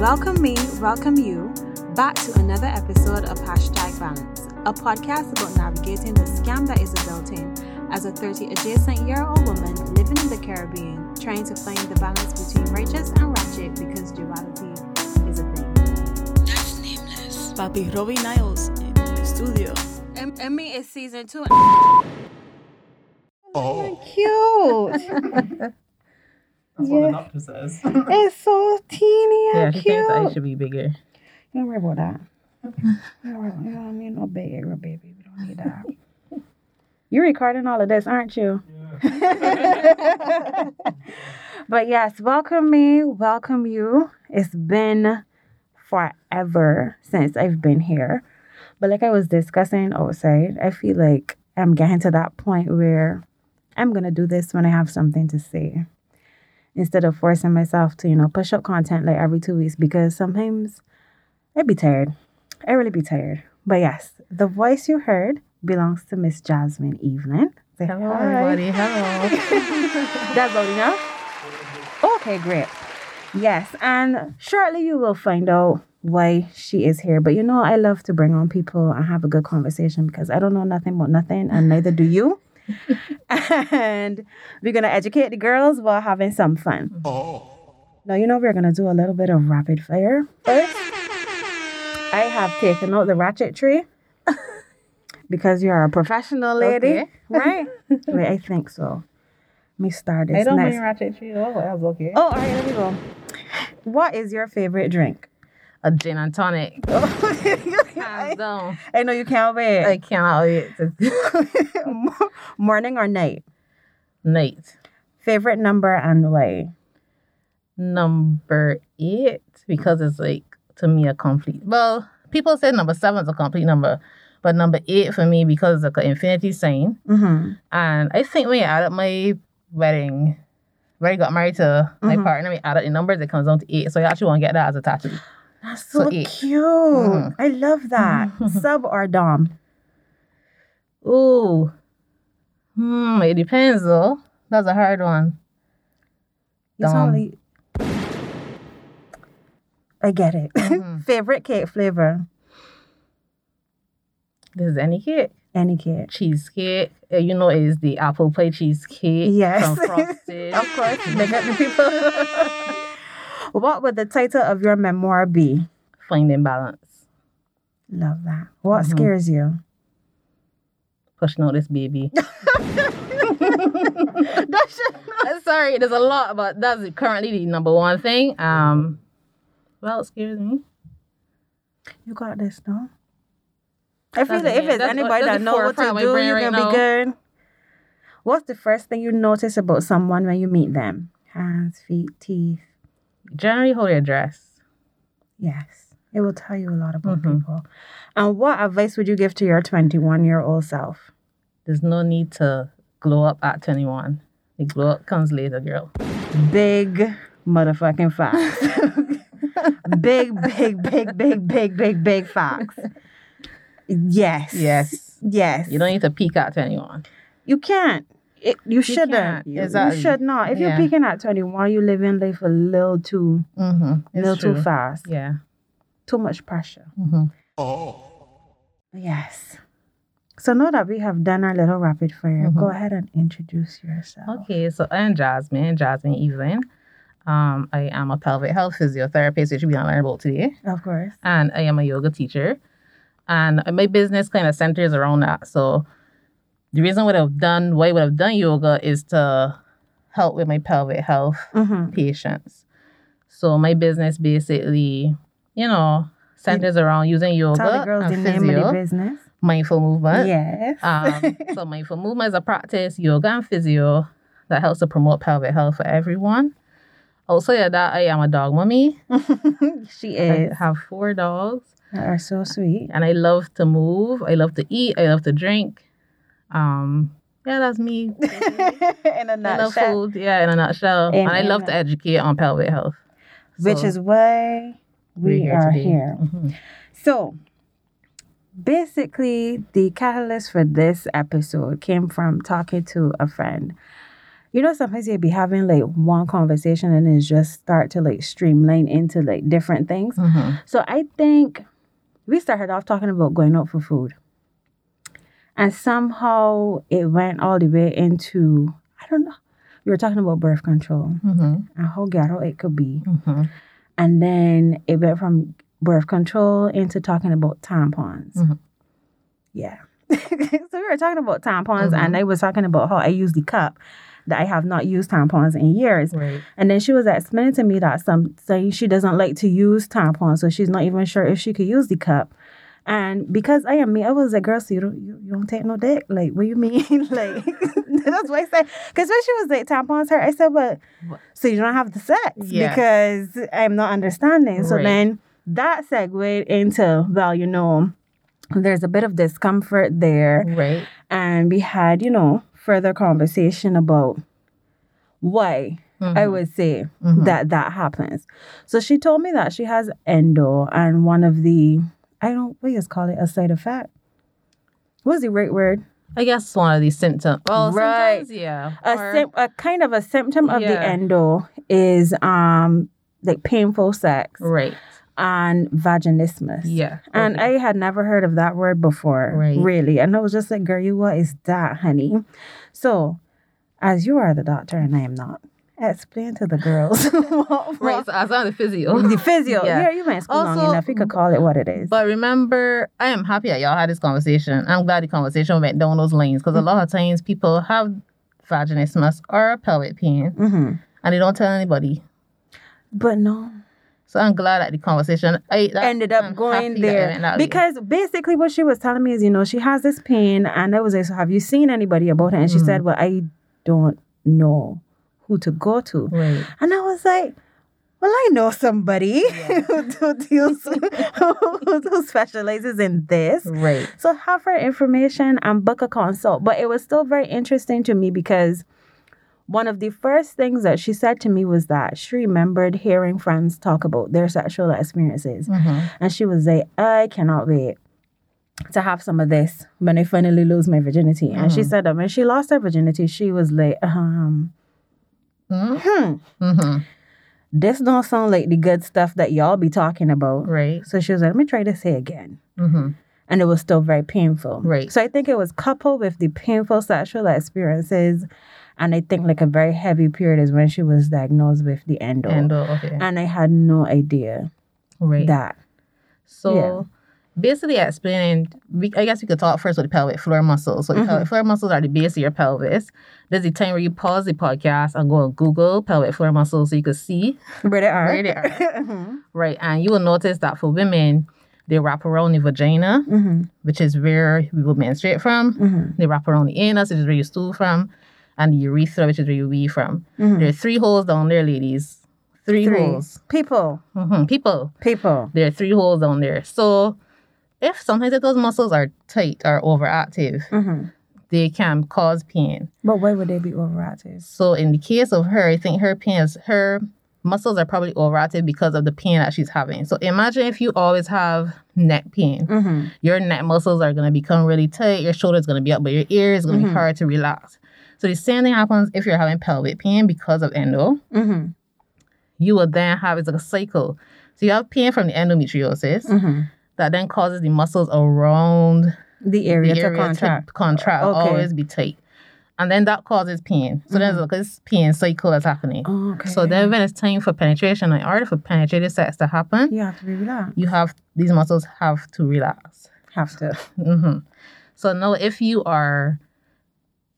welcome me, welcome you back to another episode of Hashtag Balance, a podcast about navigating the scam that is adulting as a 30 adjacent year old woman living in the Caribbean, trying to find the balance between righteous and ratchet because duality is a thing. That's nameless. Papi Robbie Niles in the studio. Em- Emmy is season two. Oh. Cute. That's Yeah. what the doctor says. it's so teeny Yeah, and she cute. thinks I should be bigger. Don't worry about that. Don't worry, you don't need no big area, baby. We don't need that. You're recording all of this, aren't you? but yes, welcome me, welcome you. It's been forever since I've been here. But like I was discussing outside, I feel like I'm getting to that point where I'm gonna do this when I have something to say. Instead of forcing myself to, you know, push up content like every two weeks because sometimes I'd be tired. I really be tired. But yes, the voice you heard belongs to Miss Jasmine Evelyn. Say Hello, hi. everybody. Hello. That's loud enough? Okay, great. Yes, and shortly you will find out why she is here. But you know, I love to bring on people and have a good conversation because I don't know nothing about nothing, and neither do you. and we're gonna educate the girls while having some fun. Oh. Now, you know, we're going to do a little bit of rapid fire first. I have taken out the ratchet tree because you're a professional lady, Okay. right? Wait, I think so. Let me start this I don't next. mean ratchet tree. Oh, that was okay. Oh, all right, let me go. What is your favorite drink? A gin and tonic. Hands I, down. I know you can't wait. I cannot wait Morning or night? night. Favorite number and why? Number eight, because it's like to me a complete. Well, people say number seven is a complete number, but number eight for me because it's like an infinity sign. Mm-hmm. And I think when you add up my wedding, when I got married to my Mhm. partner, we add up the numbers, it comes down to eight. So I actually want to get that as a tattoo. That's so, So cute. Mhm. I love that. Sub or dom? Ooh. Hmm, it depends though. That's a hard one. It's Dom. only. I get it. Mhm. Favorite cake flavor? This is any cake. Any cake. Cheesecake. Uh, You know, is the apple pie cheesecake Yes. from Frosted. Of course, big up the people. What would the title of your memoir be? Finding balance. Love that. What Mhm. scares you? Pushing out this baby. Sorry, there's a lot, but that's currently the number one thing. Um, well, excuse me. You got this, no? I feel That's like if it's anybody that knows what to forefront of my do, you're right gonna be good. What's the first thing you notice about someone when you meet them? Hands, feet, teeth. Generally, hold your dress. Yes, it will tell you a lot about Mhm. people. And what advice would you give to your 21 year old self? There's no need to glow up at 21. The glow up comes later, girl. Big motherfucking facts. big, big, big, big, big, big, big facts. Yes. Yes. Yes. You don't need to peak at 21. You can't. It, you shouldn't. You, Exactly. you should not. If Yeah. you're peaking at 21, you're living life a little too, Mm-hmm. a little too fast. Yeah. Too much pressure. Mm-hmm. Oh. Yes. So now that we have done our little rapid fire, Mhm. go ahead and introduce yourself. Okay, so I'm Jasmine, Jasmine Evelyn. Um, I am a pelvic health physiotherapist, which we're going to learn about today. Of course. And I am a yoga teacher. And my business kind of centers around that. So the reason what I've done, why I would have done yoga is to help with my pelvic health Mm-hmm. patients. So my business basically, you know, centers around using yoga Tell the girls the and name of physio, the business. mindful movement. Yes. Um, so mindful movement is a practice, yoga and physio that helps to promote pelvic health for everyone. Also, yeah, that I am a dog mommy. she I is. have four dogs, They are so sweet. and I love to move. I love to eat. I love to drink. Um, yeah, that's me. In a I love nutshell. food. Yeah, in a nutshell. In- and I love to educate on pelvic health. Which is why we here are today. here. Mhm. So, basically, the catalyst for this episode came from talking to a friend. you know, sometimes you'd be having like one conversation and it just start to like streamline into like different things. Mm-hmm. So I think we started off talking about going out for food. And somehow it went all the way into, I don't know, we were talking about birth control Mm-hmm. and how ghetto it could be. Mm-hmm. And then it went from birth control into talking about tampons. Mhm. Yeah. so we were talking about tampons, and I was talking about how I use the cup that I have not used tampons in years. Right. And then she was explaining to me that some saying she doesn't like to use tampons, so she's not even sure if she could use the cup. And because I am me, I was like, girl, so you don't you, you don't take no dick? Like, what you mean? like that's what I said. Because when she was like tampons her, I said, but What? so you don't have the sex Yeah. because I'm not understanding. So then that segued into, well, you know, there's a bit of discomfort there. Right. And we had, you know, further conversation about why I Mhm. would say Mhm. that that happens. So she told me that she has endo, and one of the I don't you just call it a side effect. What's the right word? I guess one of these symptoms. Well, Right. sometimes, yeah. A, Or- sim- a kind of a symptom of the endo is um like painful sex right. and vaginismus. Yeah. And okay. I had never heard of that word before, Right. really. And I was just like, girl, you what is that, honey? So, as you are the doctor and I am not, explain to the girls what, right. So I was on the physio. the physio. Yeah. Yeah, you might school long enough. You could call it what it is. But remember, I am happy that y'all had this conversation. I'm glad the conversation went down those lanes because a lot of times people have vaginismus or pelvic pain hmm and they don't tell anybody. But no, So I'm glad that the conversation I that- ended up I'm going happy that it there that way. because basically what she was telling me is, you know, she has this pain, and I was like, so have you seen anybody about it? And she Mhm. said, well, I don't know who to go to. right. And I was like, well, I know somebody who, who deals, who, who specializes in this. Right. So have her information and book a consult. But it was still very interesting to me because one of the first things that she said to me was that she remembered hearing friends talk about their sexual experiences. Mhm. And she was like, I cannot wait to have some of this when I finally lose my virginity. And she Mhm. said that when she lost her virginity, she was like, um, Mhm. hmm, Mhm. this don't sound like the good stuff that y'all be talking about. Right. So she was like, let me try to say again. Mhm. And it was still very painful. Right. So I think it was coupled with the painful sexual experiences. And I think like a very heavy period is when she was diagnosed with the endo. Uh, okay. And I had no idea right. that. So Yeah. Basically explaining, we, I guess we could talk first with the pelvic floor muscles. So the Mhm. pelvic floor muscles are the base of your pelvis. There's a time where you pause the podcast and go on Google pelvic floor muscles so you can see. Where they are. Where they are. Mhm. Right. And you will notice that for women, they wrap around the vagina, Mhm. which is where we will menstruate from. Mhm. They wrap around the anus, which is where you stool from, and the urethra, which is where you wee from. Mhm. There are three holes down there, ladies. Three, Three. holes. People. hmm People. People. There are three holes down there. So if sometimes if those muscles are tight or overactive, Mhm. they can cause pain. But why would they be overactive? So in the case of her, I think her pain is her muscles are probably overactive because of the pain that she's having. So imagine if you always have neck pain. Mm-hmm. Your neck muscles are gonna become really tight, your shoulder's gonna be up, but your ear is gonna Mhm. be hard to relax. So the same thing happens if you're having pelvic pain because of endo. Mm-hmm. You will then have it's like a cycle. So you have pain from the endometriosis Mm-hmm. That then causes the muscles around The area, the to contract. to contract, Okay. always be tight. And then that causes pain. So there's Mhm. like this pain cycle that's happening. Oh, okay. So then when it's time for penetration, in order for penetrative sex to happen, you have to be relaxed. you have these muscles have to relax. have to. hmm So now if you are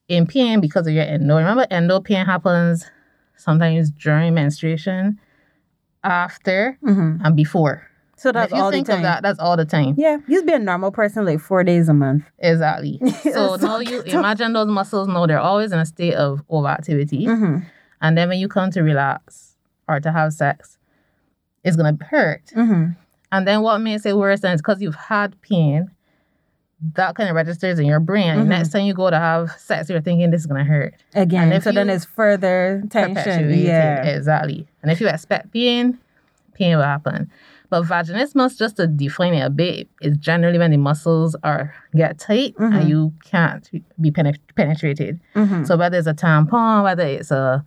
in pain because of your endo, remember endo pain happens sometimes during menstruation, after, Mm-hmm. and before. So that's if you all think the time. of that, that's all the time. Yeah, you be a normal person like four days a month. Exactly. So now you imagine those muscles now they're always in a state of overactivity. Mm-hmm. And then when you come to relax or to have sex, it's gonna hurt. Mm-hmm. And then what makes it worse then is because you've had pain, that kind of registers in your brain. And Mhm. next time you go to have sex, you're thinking this is gonna hurt. Again, And if so then you it's further tension. Yeah. Exactly. And if you expect pain, pain will happen. But vaginismus, just to define it a bit, is generally when the muscles are get tight Mhm. and you can't be penet- penetrated. Mhm. So whether it's a tampon, whether it's a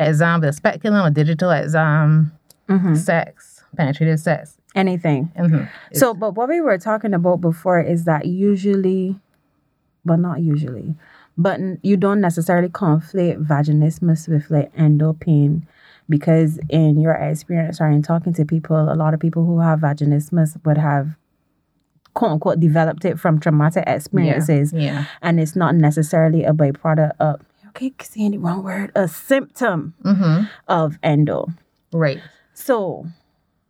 exam with a speculum, a digital exam, Mhm. sex, penetrative sex. Anything. hmm So, but what we were talking about before is that usually, but not usually, but you don't necessarily conflate vaginismus with like endo pain because in your experience or in talking to people, a lot of people who have vaginismus would have quote unquote developed it from traumatic experiences yeah. and it's not necessarily a byproduct of okay saying the wrong word a symptom hmm of endo Right. so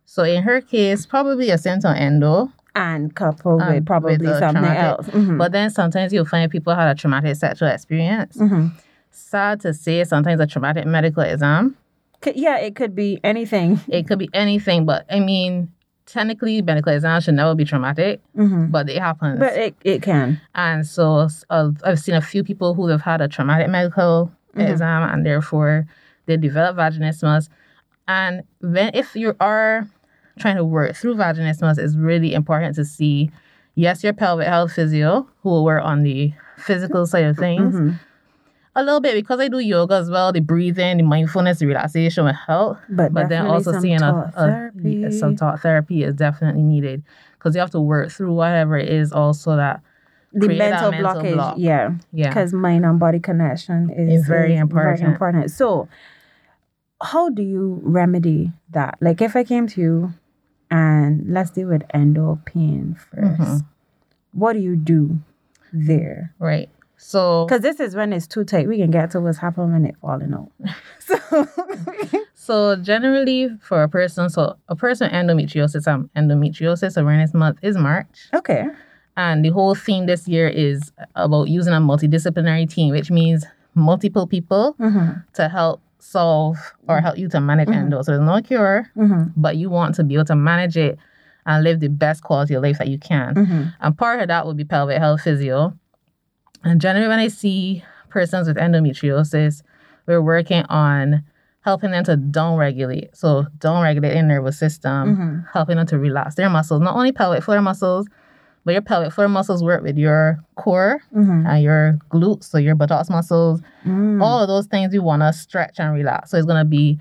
So in her case, probably a symptom of endo, and coupled And with probably with something traumatic- else Mhm. but then sometimes you'll find people had a traumatic sexual experience. Mhm. Sad to say, sometimes a traumatic medical exam. Could- yeah, it could be anything. It could be anything, but I mean, technically, medical exams should never be traumatic, Mhm. but it happens. But it, it can. And so uh, I've seen a few people who have had a traumatic medical Mhm. exam and therefore they develop vaginismus. And when if you are trying to work through vaginismus, it's really important to see, yes, your pelvic health physio who will work on the physical side of things. Mhm. A little bit because I do yoga as well, the breathing, the mindfulness, the relaxation will help. But, But then also seeing a, a therapy. some talk therapy is definitely needed because you have to work through whatever it is also that the mental, mental blockage. block. Yeah, yeah because mind and body connection is Is very important. Very important. So, how do you remedy that? Like, if I came to you, and let's deal with endo pain 1st Mhm. What do you do there? right. So Because this is when it's too tight. We can get to what's happening when it's falling out. So, So generally, for a person, so a person with endometriosis, um, endometriosis awareness month is March, okay. and the whole theme this year is about using a multidisciplinary team, which means multiple people hmm to help solve or help you to manage Mhm. endo. So there's no cure, hmm but you want to be able to manage it and live the best quality of life that you can. hmm And part of that would be pelvic health physio. And generally, when I see persons with endometriosis, we're working on helping them to down-regulate. So down-regulate their nervous system, Mhm. helping them to relax their muscles. Not only pelvic floor muscles, but your pelvic floor muscles work with your core hmm and your glutes, so your buttocks muscles. Mm. All of those things we want to stretch and relax. So it's going to be,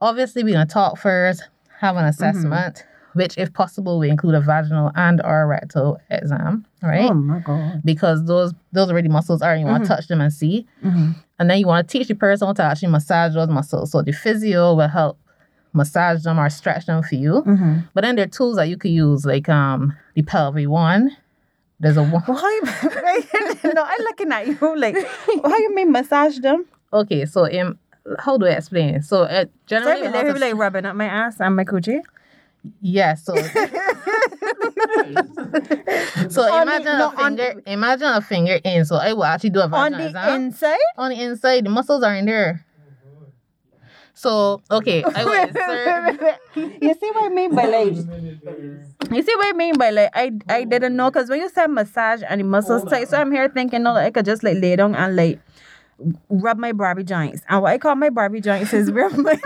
obviously, we're going to talk first, have an assessment, which, if possible, we include a vaginal and or rectal exam, right? Oh my god. because those those already muscles are and you want Mhm. to touch them and see hmm and then you want to teach the person to actually massage those muscles so the physio will help massage them or stretch them for you hmm but then there are tools that you could use like um the pelvic one there's a one you, no, I'm looking at you like, how you mean massage them? okay so in how do I explain so uh, So generally how day, to- like rubbing up my ass and my coochie. Yeah so so On the- imagine no, a on finger imagine a finger in so I will actually do a On vaginal the exam. inside? on the inside, the muscles are in there. So okay, I will insert. you see what I mean by like, you see what I mean by like, I I didn't know because when you said massage and the muscles tight, so I'm here thinking, no, like, I could just like lay down and like rub my Barbie joints. And what I call my Barbie joints is rub my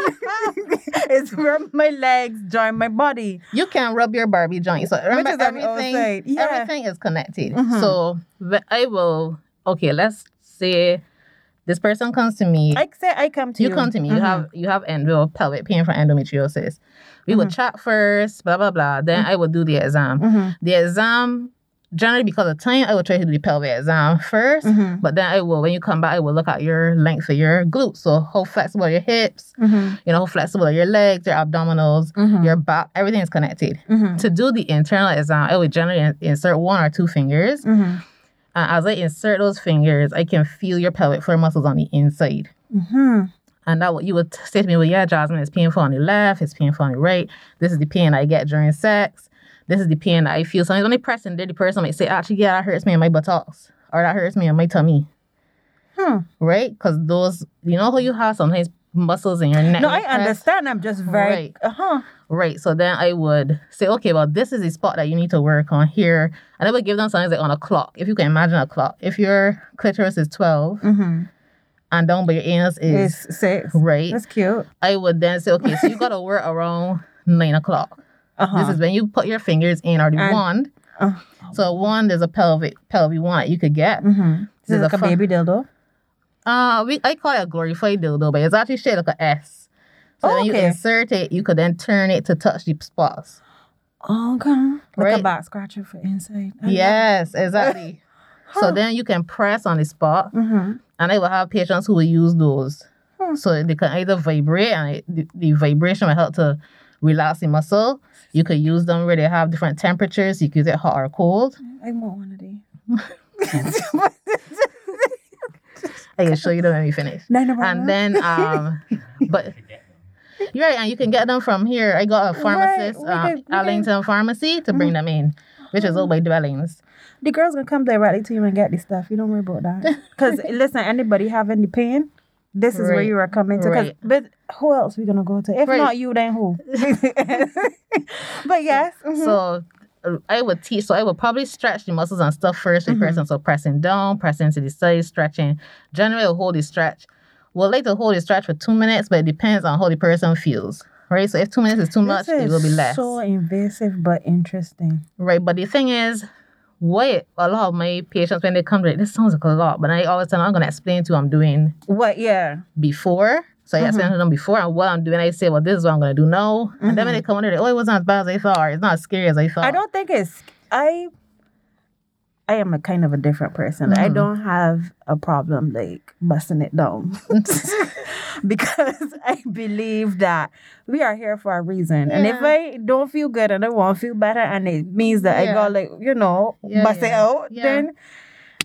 is where my legs join my body. You can rub your Barbie joints. So remember, is everything, yeah. everything is connected. Mhm. So I will. Okay, let's say this person comes to me. I say I come to you you. come to me. You Mhm. have you have endo pelvic pain from endometriosis. We will chat first, blah blah blah. Then I will do the exam. Mhm. The exam, generally because of time, I will try to do the pelvic exam 1st Mhm. But then I will, when you come back, I will look at your length of your glutes. So how flexible are your hips, Mhm. you know, how flexible are your legs, your abdominals, Mhm. your back, everything is connected. Mhm. To do the internal exam, I would generally insert one or two fingers. Mhm. And as I insert those fingers, I can feel your pelvic floor muscles on the inside. Mhm. And that what you would say to me, well, yeah, Jasmine, it's painful on the left, it's painful on the right. This is the pain I get during sex. This is the pain that I feel. Sometimes when I press in there, the person might say, actually, yeah, that hurts me in my buttocks. Or that hurts me in my tummy. Hmm. Right? Because those, you know how you have sometimes muscles in your neck. No, I press? understand. I'm just very Right. uh huh. Right. So then I would say, okay, well, this is the spot that you need to work on here. And I would give them something like on a clock. If you can imagine a clock. If your clitoris is 12 Mm-hmm. and down by your anus is It's six. right, That's cute. I would then say, okay, so you got to work around nine o'clock. Uh-huh. This is when you put your fingers in or the And- wand. Uh. So a wand is a pelvic pelvic wand you could get. mm-hmm. This is There's like a a fun- baby dildo. Uh, we I call it a glorified dildo, but it's actually shaped like a S. So Oh, when you insert it, you could then turn it to touch the spots. Okay. Like a Right. back scratcher for inside. Yes, exactly. So then you can press on the spot, Mm-hmm. and I will have patients who will use those. Hmm. So they can either vibrate, and it, the, the vibration will help to relax the muscle. You could use them where they have different temperatures. You could use it hot or cold. I want one of these. I can show you them when we finish. no, no, And then, um, but you're right, and you can get them from here. I got a pharmacist, we um, can- Arlington Pharmacy, to bring them in, which is over by Dwellings. the girls gonna come directly to you and get the stuff. You don't worry about that. Because listen, anybody having the pain, this is where you are coming to. Right. But who else we gonna go to? If Right. not you, then who? but yes. mhm. So uh, I would teach. So I would probably stretch the muscles and stuff first with Mhm. person. So pressing down, pressing to the side, stretching. Generally, I'll hold the stretch. We'll like to hold the stretch for two minutes, but it depends on how the person feels. Right. So if two minutes is too much, this it is will be less. so invasive but interesting. Right. But the thing is, what a lot of my patients when they come to it, this sounds like a lot, but I always tell them I'm gonna explain to you I'm doing What? Yeah. before. So I explain mm-hmm. to them before and what I'm doing. I say, well, this is what I'm gonna do now. And then when they mm-hmm. come in, they're like, oh, it wasn't as bad as I thought. Or it's not as scary as I thought. I don't think it's I I am a kind of a different person. I Mhm. don't have a problem like busting it down. because I believe that we are here for a reason. And if I don't feel good and I want to feel better and it means that I got like, you know, Yeah, bust it out, Yeah. then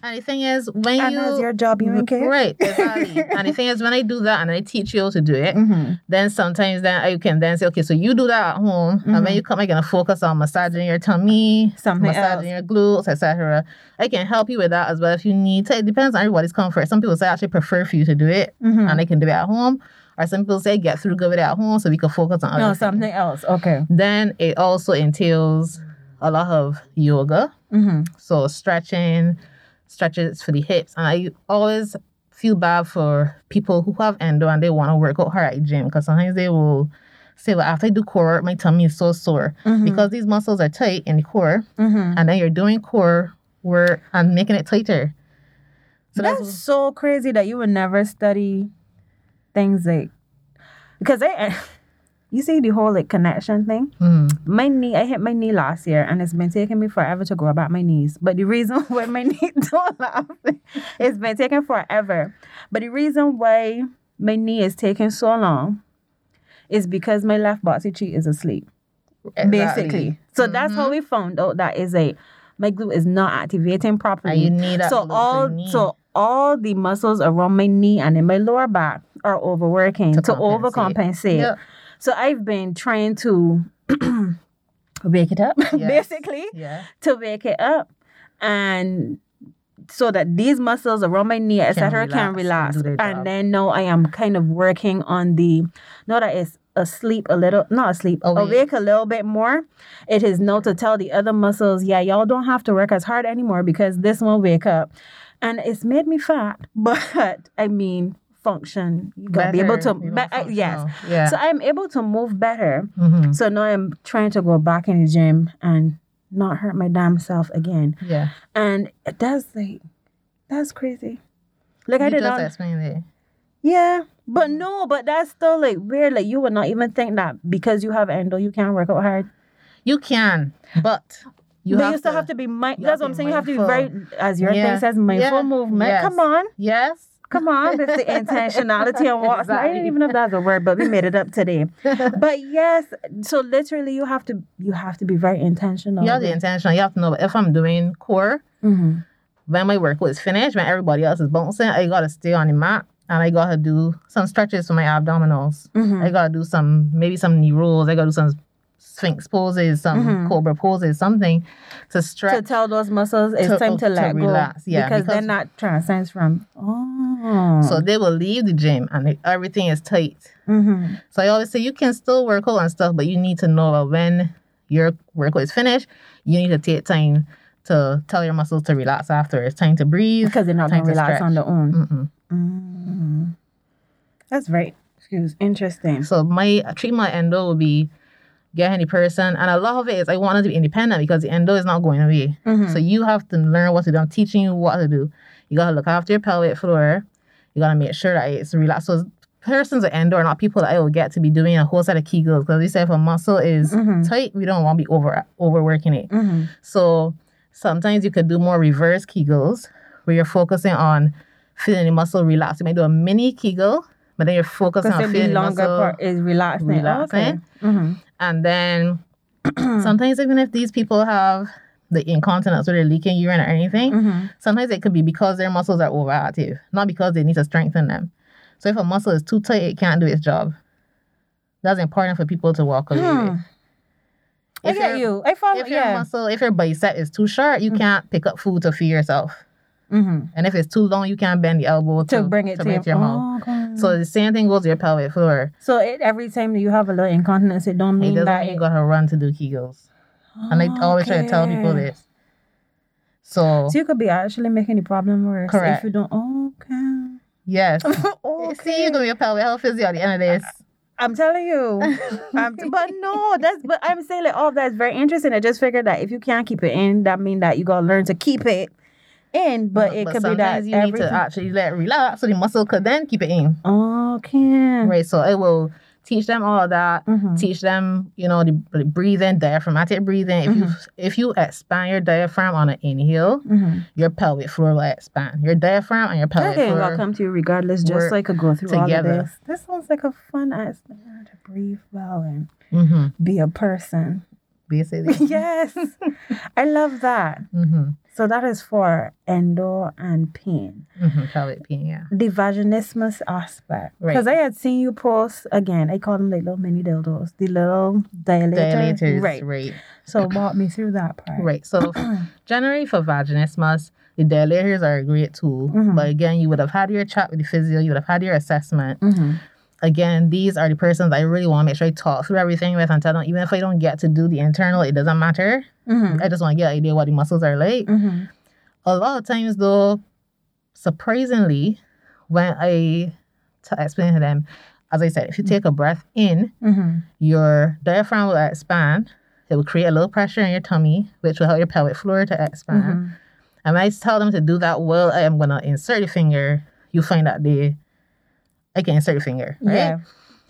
And the thing is, when and you that's your job, you care. right, exactly. and the thing is, when I do that and I teach you how to do it, Mm-hmm. then sometimes then I can then say, okay, so you do that at home, and Mhm. when you come, I'm gonna focus on massaging your tummy, Something massaging else. your glutes, etc. I can help you with that as well if you need. to. It depends on everybody's comfort. Some people say I actually prefer for you to do it, Mhm. and I can do it at home. Or some people say get through good with it at home, so we can focus on other No, things. something else. Okay. Then it also entails a lot of yoga. Mm-hmm. So stretching, stretches for the hips. And I always feel bad for people who have endo and they want to work out hard at the gym because sometimes they will say, well, after I do core work, my tummy is so sore Mhm. because these muscles are tight in the core. Mm-hmm. And then you're doing core work and making it tighter. So that's, that's, so crazy that you would never study things like because I you see the whole like connection thing. Mm, My knee, I hit my knee last year, and it's been taking me forever to grow about my knees. But the reason why my knee don't laugh, it's been taking forever. But the reason why my knee is taking so long is because my left boxy cheek is asleep exactly. basically. So that's how we found out that is a my glute is not activating properly. And you need so all knee. so all the muscles around my knee and in my lower back are overworking to, To overcompensate. compensate. So I've been trying to wake it up, Yes. basically, Yeah. to wake it up, and so that these muscles around my knee, etc., can relax relax. and do their job. And then now I am kind of working on the, not that it's asleep a little, not asleep, Awake. awake a little bit more. It is now to tell the other muscles, yeah, y'all don't have to work as hard anymore because this one wake up. And it's made me fat, but I mean, function. You gotta be able to, you but, uh, yes. Yeah. So I'm able to move better. Mhm. So now I'm trying to go back in the gym and not hurt my damn self again. yeah. And that's like, that's crazy. Like I did just not. explained it. Yeah, but no, but that's still like weird. Like you would not even think that because you have endo, you can't work out hard. You can, but you but have you still to, have to be mind. you That's what I'm saying. be You have to be very, as your Yeah. thing says, mindful Yeah. movement. Yes. Come on, Yes. Come on. That's the intentionality and what's. I didn't even know if that's a word, but we made it up today. but yes, so literally, you have to you have to be very intentional. You have the intention. You have to know if I'm doing core, hmm when my workout is finished, when everybody else is bouncing, I gotta stay on the mat and I gotta do some stretches for my abdominals. hmm I gotta do some maybe some knee rolls. I gotta do some sphinx poses, some Mhm. cobra poses, something to stretch. To tell those muscles it's To- time to to let go. relax, yeah, because, they're not transcends from oh. so they will leave the gym and everything is tight. hmm So I always say you can still work out and stuff, but you need to know that when your workout is finished, you need to take time to tell your muscles to relax after. It's time to breathe. because they're not going to relax stretch. on their own. Mm-mm. Mm. That's right. Excuse. Interesting. So my treatment endo will be get any person. And a lot of it is I want them to be independent because the endo is not going away. Mhm. So you have to learn what to do. I'm teaching you what to do. You gotta look after your pelvic floor. You gotta make sure that it's relaxed. So persons with endo are not people that I will get to be doing a whole set of kegels because we say if a muscle is Mhm. tight, we don't want to be over overworking it. Mhm. So sometimes you could do more reverse kegels where you're focusing on feeling the muscle relax. You might do a mini kegel, but then you're focusing on feeling the longer muscle. part is relaxing. relaxing. Okay. Mhm. And then sometimes even if these people have the incontinence or they're leaking urine or anything, Mhm. sometimes it could be because their muscles are overactive, not because they need to strengthen them. So if a muscle is too tight, it can't do its job. That's important for people to walk away Hmm. with. If get your- you. I follow. If your muscle, if your bicep is too short, you can't pick up food to feed yourself. Mhm. And if it's too long, you can't bend the elbow to, To bring it to, your, your mouth. Oh, okay. So the same thing goes to your pelvic floor. So it, every time you have a little incontinence, it don't It mean doesn't that mean you gotta run to do Kegels. And I always try to tell people this. So, So you could be actually making the problem worse Correct. if you don't. Okay. yes. okay. See, you're gonna be a pelvic health physio at the end of this. I'm telling you. I'm but no, that's but I'm saying like all of that is very interesting. I just figured that if you can't keep it in, that mean that you gotta learn to keep it in. But it could be that you need everything. to actually let it relax so the muscle could then keep it in. Oh, okay. Right. So it will teach them all that. Mhm. Teach them, you know, the, the breathing, diaphragmatic breathing. If you Mm-hmm. if you expand your diaphragm on an inhale, Mhm. your pelvic floor will expand. Your diaphragm and your pelvic floor Okay, floor. I'll come to you regardless, just so I could go through all of this. This sounds like a fun thing to breathe well and Mm-hmm. be a person. Basically. yes, I love that. Mm-hmm. So that is for endo and pain. Mm-hmm. Pelvic pain, yeah. The vaginismus aspect. Right. Because I had seen you post again. I call them like little mini dildos, the little dilator. Dilators. Right. Right. So walk me through that part. Right. So generally for vaginismus, the dilators are a great tool. Mhm. But again, you would have had your chat with the physio, you would have had your assessment. Mm-hmm. Again, these are the persons I really want to make sure I talk through everything with and tell them even if I don't get to do the internal, it doesn't matter. Mm-hmm. I just want to get an idea what the muscles are like. Mm-hmm. A lot of times though, surprisingly, when I t- explain to them, as I said, if you take a breath in, Mm-hmm. your diaphragm will expand. It will create a little pressure in your tummy, which will help your pelvic floor to expand. Mm-hmm. And when I tell them to do that while I am gonna insert a finger, you find that they I can insert the finger. Right? Yeah.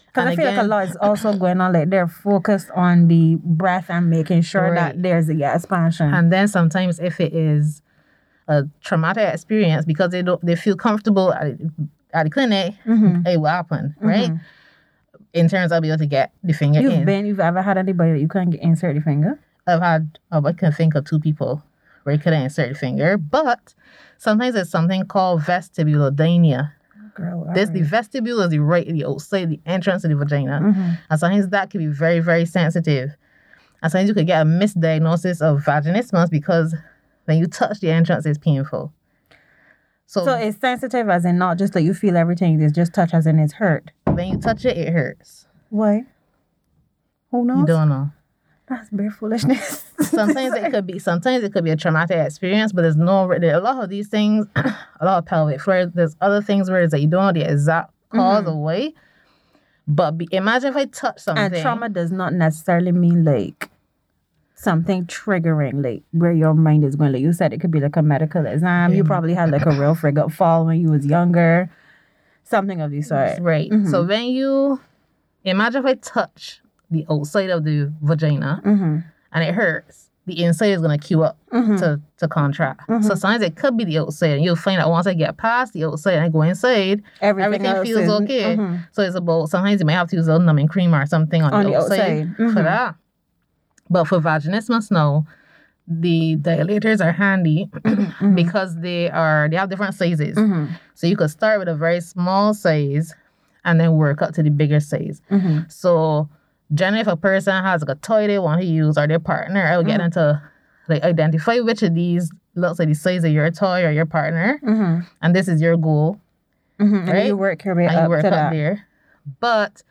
Because I feel like a lot is also going on. Like they're focused on the breath and making sure that there's a yeah, expansion. And then sometimes if it is a traumatic experience because they don't they feel comfortable at, at the clinic, Mhm. it will happen, right? Mhm. In terms of be able to get the finger You've in. been, you've ever had anybody that you can't get insert the finger? I've had oh, I can think of two people where I couldn't insert the finger, but sometimes it's something called vestibulodynia. Girl, This the vestibule is the right the outside, the entrance of the vagina. hmm And sometimes that can be very, very sensitive. And sometimes you could get a misdiagnosis of vaginismus because when you touch the entrance, it's painful. So, So it's sensitive as in not just that you feel everything, it's just touch as in it's hurt. when you touch it, it hurts. Why? Who knows? You don't know. That's bare foolishness. Sometimes it could be. Sometimes it could be a traumatic experience, but there's no. A lot of these things, a lot of pelvic floor. There's other things where it's that you don't know the exact because Mhm. or why. But be, imagine if I touch something. And trauma does not necessarily mean like something triggering, like where your mind is going. Like you said, it could be like a medical exam. You probably had like a real frig up fall when you was younger, something of the sort. Right. Mhm. So when you imagine if I touch the outside of the vagina Mm-hmm. And it hurts, the inside is gonna queue up Mhm. to, to contract. So Mhm. sometimes it could be the outside, and you'll find that once I get past the outside and I go inside, Everything, everything feels is- okay. mhm. So it's about sometimes you might have to use a numbing cream or something on, On the, the outside, outside. for Mhm. that. But for vaginismus now, the dilators are handy Mhm. because they are they have different sizes. Mhm. So you could start with a very small size and then work up to the bigger size. So generally if a person has like a toy they want to use or their partner, I would get Mhm. into like identify which of these looks like the size of your toy or your partner, Mhm. and this is your goal, Mhm. And Right? you work your way and up you work to up that. there. But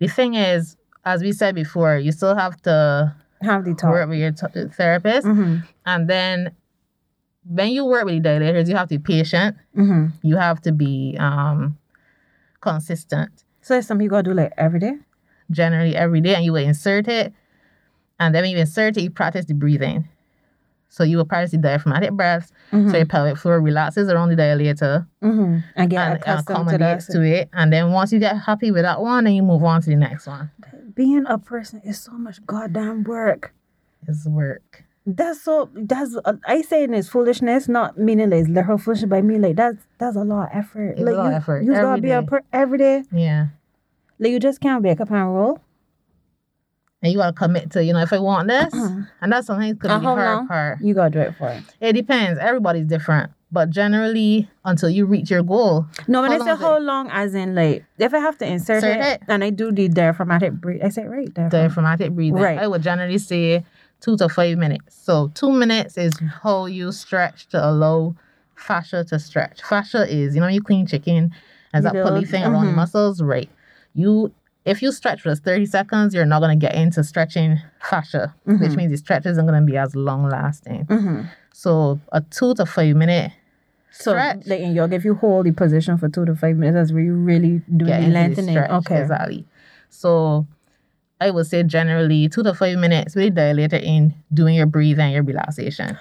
the thing is, as we said before, you still have to Have the talk. work with your t- therapist, Mhm. and then when you work with the dilators, you have to be patient. Mhm. You have to be um, consistent. So it's something you gotta do like every day. Generally every day, and you will insert it. And then when you insert it, you practice the breathing. So you will practice the diaphragmatic breaths. So your pelvic floor relaxes around the dilator Mm-hmm. And get and, and accustomed to accommodates that. to it. And then once you get happy with that one, then you move on to the next one. Being a person is so much goddamn work. It's work. That's so. That's uh, I say it is foolishness, not meaning like it's literal foolishness, but I mean like that's that's a lot of effort. It's a lot you, of effort. You gotta be a per- every day. Yeah. Like you just can't wake up and roll. And you gotta commit to, you know, if I want this, Uh-huh. and that's something could And be how the hard part. You gotta do it for it. It depends. Everybody's different. But generally, until you reach your goal, No, when How I say how long, as in like if I have to insert, Insert it, it? and I do the diaphragmatic breathe, I say it right diaphragm. diaphragmatic breathing, Right. I would generally say two to five minutes. So two minutes is how you stretch to allow fascia to stretch. Fascia is, you know, you clean chicken, as that You pulley do. thing around the Mhm. muscles, right? You if you stretch for just 30 seconds, you're not gonna get into stretching fascia, which Mhm. means the stretch isn't gonna be as long lasting. Mm-hmm. So a two to five minute So stretch. like in yoga, if you hold the position for two to five minutes, that's where you really get the lengthening. stretch. Okay. Exactly. So I would say generally two to five minutes really dilated in doing your breathing, your relaxation.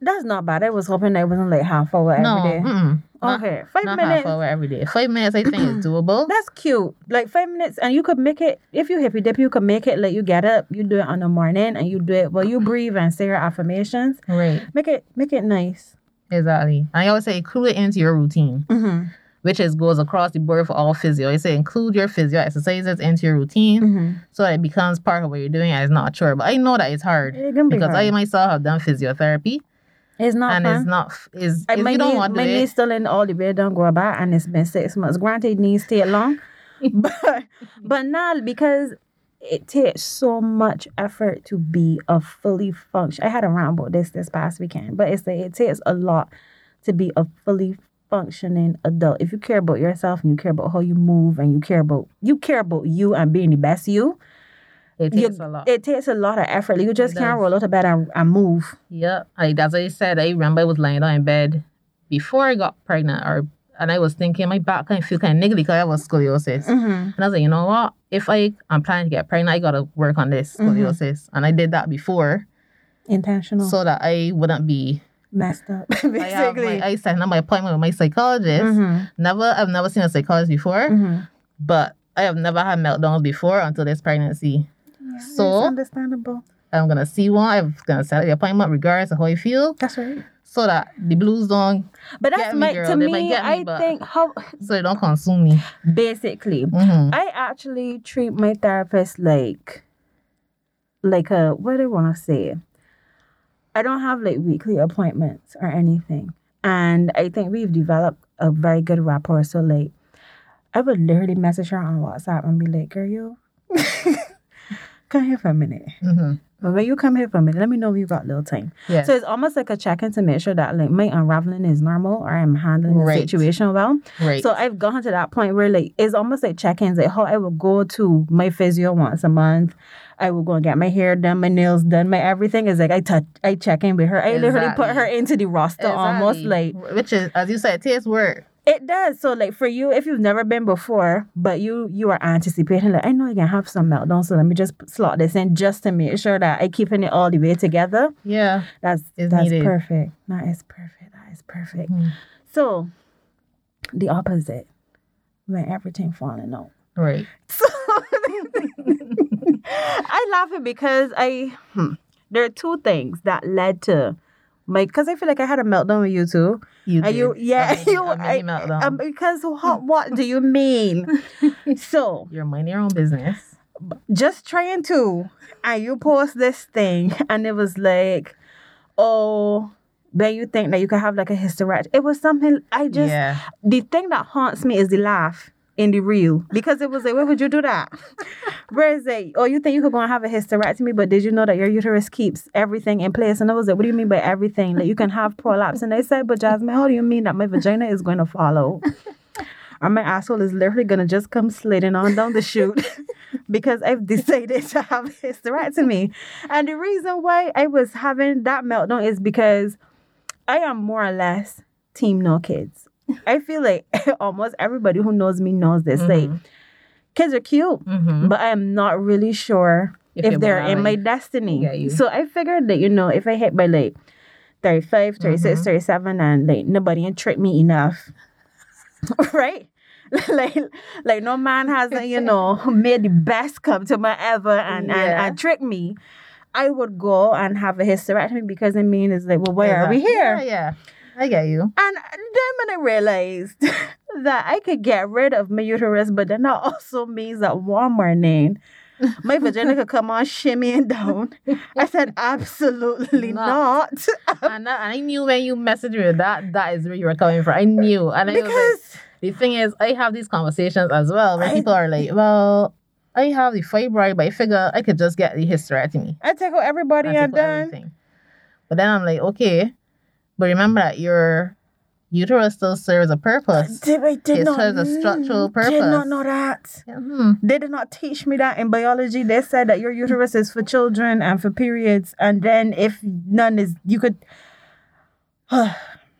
That's not bad. I was hoping that wasn't like half hour every no, day. mm-mm, not, Okay. Five not minutes. half hour every day. Five minutes I think is doable. That's cute. Like five minutes, and you could make it if you hippy dip. You could make it like you get up, you do it on the morning, and you do it while you breathe and say your affirmations. right. Make it make it nice. Exactly. And I always say include it into your routine, Mm-hmm. which is goes across the board for all physio. I say include your physio exercises into your routine Mm-hmm. so that it becomes part of what you're doing and it's not a chore. But I know that it's hard It can be because I myself have done physiotherapy It's not and fun. it's not is my you don't knee, want my do knee it, still in all the way don't go back, and it's been six months. Granted, knees stay long, but but not because it takes so much effort to be a fully function. I had a rant about this this past weekend, but it's like it takes a lot to be a fully functioning adult. If you care about yourself and you care about how you move and you care about you care about you and being the best you, it you- takes a lot. it takes a lot of effort. You just can't roll out of bed and, and move. Yeah, I, as I said, I remember I was lying down in bed before I got pregnant, or and I was thinking my back kind of feel kind of niggly because I have a scoliosis. Mm-hmm. And I was like, you know what? If I am planning to get pregnant, I gotta work on this Mhm. scoliosis, and I did that before Intentional, so that I wouldn't be. messed up. I have Basically. my, I set up my appointment with my psychologist. Mhm. Never, I've never seen a psychologist before, Mhm. but I have never had meltdowns before until this pregnancy. Yeah, So- understandable. I'm gonna see one. I'm gonna set the appointment regardless of how I feel, That's right. so that the blues don't, But that's Get me, my girl. to They me. me, I think how so they don't consume me. basically hmm I actually treat my therapist like like a what do I want to say. I don't have like weekly appointments or anything, and I think we've developed a very good rapport. So like, I would literally message her on WhatsApp and be like, "Girl, you come here for a minute." hmm But when you come here for a minute, let me know when you got little time. Yeah. So it's almost like a check-in to make sure that like my unraveling is normal or I'm handling the situation well. right. So I've gone to that point where like it's almost like check-ins, like how I will go to my physio once a month. I will go and get my hair done, my nails done, my everything is like I touch I check in with her. I literally put her into the roster almost like which is as you said, it takes work. It does. So like for you, if you've never been before, but you you are anticipating like I know I can have some meltdown, so let me just slot this in just to make sure that I keeping it all the way together. Yeah. That's It's that's needed. perfect. That is perfect. That is perfect. Mhm. So the opposite when everything falling out. Right. So I laughing because I hmm, there are two things that led to my because I feel like I had a meltdown with you too. You Are you did. yeah A mini- you a mini I, meltdown. um, because what, what do you mean? so You're minding your own business. just trying to and you post this thing and it was like oh then you think that you can have like a hysterectomy. It was something I just yeah. the thing that haunts me is the laugh in the real because it was like, why would you do that? Whereas like, oh, you think you could go and have a hysterectomy, but did you know that your uterus keeps everything in place? And I was like, what do you mean by everything? Like you can have prolapse. And they said, but Jasmine, how do you mean that my vagina is going to follow? Or my asshole is literally gonna just come sliding on down the chute because I've decided to have hysterectomy. And the reason why I was having that meltdown is because I am more or less team no kids. I feel like almost everybody who knows me knows this. Like Mhm. kids are cute, Mm-hmm. but I am not really sure if, you're they're in my destiny. So I figured that, you know, if I hit by like 35, 36, Mhm. 37, and like nobody ain't tricked me enough, right? like, like no man hasn't, you know, made the best come to my ever and, and, Yeah. and trick me. I would go and have a hysterectomy because it means it's like, well, why are we here? Yeah, yeah. I get you. And then when I realized that I could get rid of my uterus, but then that also means that one morning my vagina could come on shimmying down. I said, absolutely Not. not. and, I knew when you messaged me that that is where you were coming from. I knew, and I was like, because the thing is, I have these conversations as well where I- people are like, "Well, I have the fibroid, but I figure I could just get the hysterectomy I take out everybody and and everything." But then I'm like, okay, but remember that your uterus still serves a purpose. Did, I did It not, serves a structural purpose. Did not know that. Hmm. They did not teach me that in biology. They said that your uterus is for children and for periods, and then if none is, you could.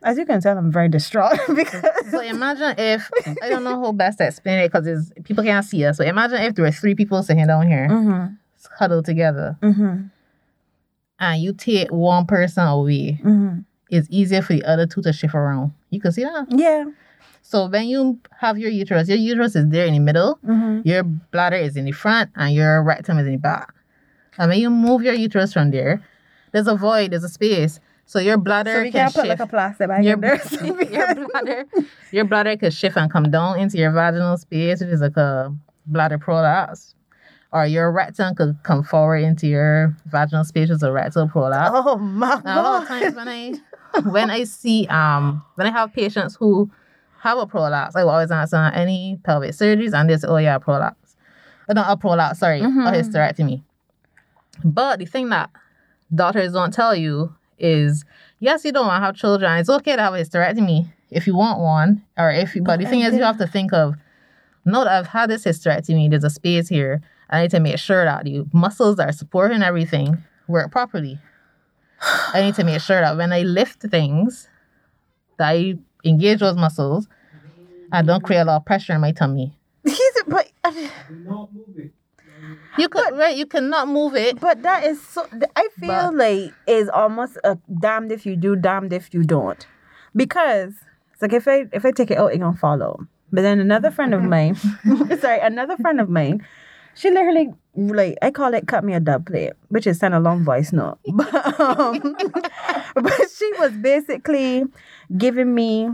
As you can tell, I'm very distraught because So imagine if I don't know how best to explain it because people can't see us. So imagine if there were three people sitting down here, Mm-hmm. huddled together, Mm-hmm. and you take one person away. Mm-hmm. It's easier for the other two to shift around. You can see that. Yeah. So when you have your uterus, your uterus is there in the middle, Mm-hmm. your bladder is in the front, and your rectum is in the back. And when you move your uterus from there, there's a void, there's a space. So your bladder So we can can't put shift. like a plastic bag your, in there. your bladder, your bladder could shift and come down into your vaginal space, which is like a bladder prolapse. Or your rectum could come forward into your vaginal space, which is a rectal prolapse. oh my Now, a lot of god. times when I when I see um when I have patients who have a prolapse, I will always ask them any pelvic surgeries and they say, Oh yeah, prolapse. Uh, not a prolapse, sorry, Mhm. a hysterectomy. But the thing that doctors don't tell you is yes, you don't want to have children. It's okay to have a hysterectomy if you want one. Or if you but the thing I is you have to think of no that I've had this hysterectomy, there's a space here. I need to make sure that the muscles that are supporting everything work properly. I need to make sure that when I lift things, that I engage those muscles and don't create a lot of pressure in my tummy. He's but You could right, you cannot move it. but that is so. I feel But- like is almost a damned if you do, damned if you don't, because it's like if I if I take it out, it gonna follow. But then another friend of mine, sorry, another friend of mine, she literally like I call it cut me a dub plate, which is send a long voice note. But, um, but she was basically giving me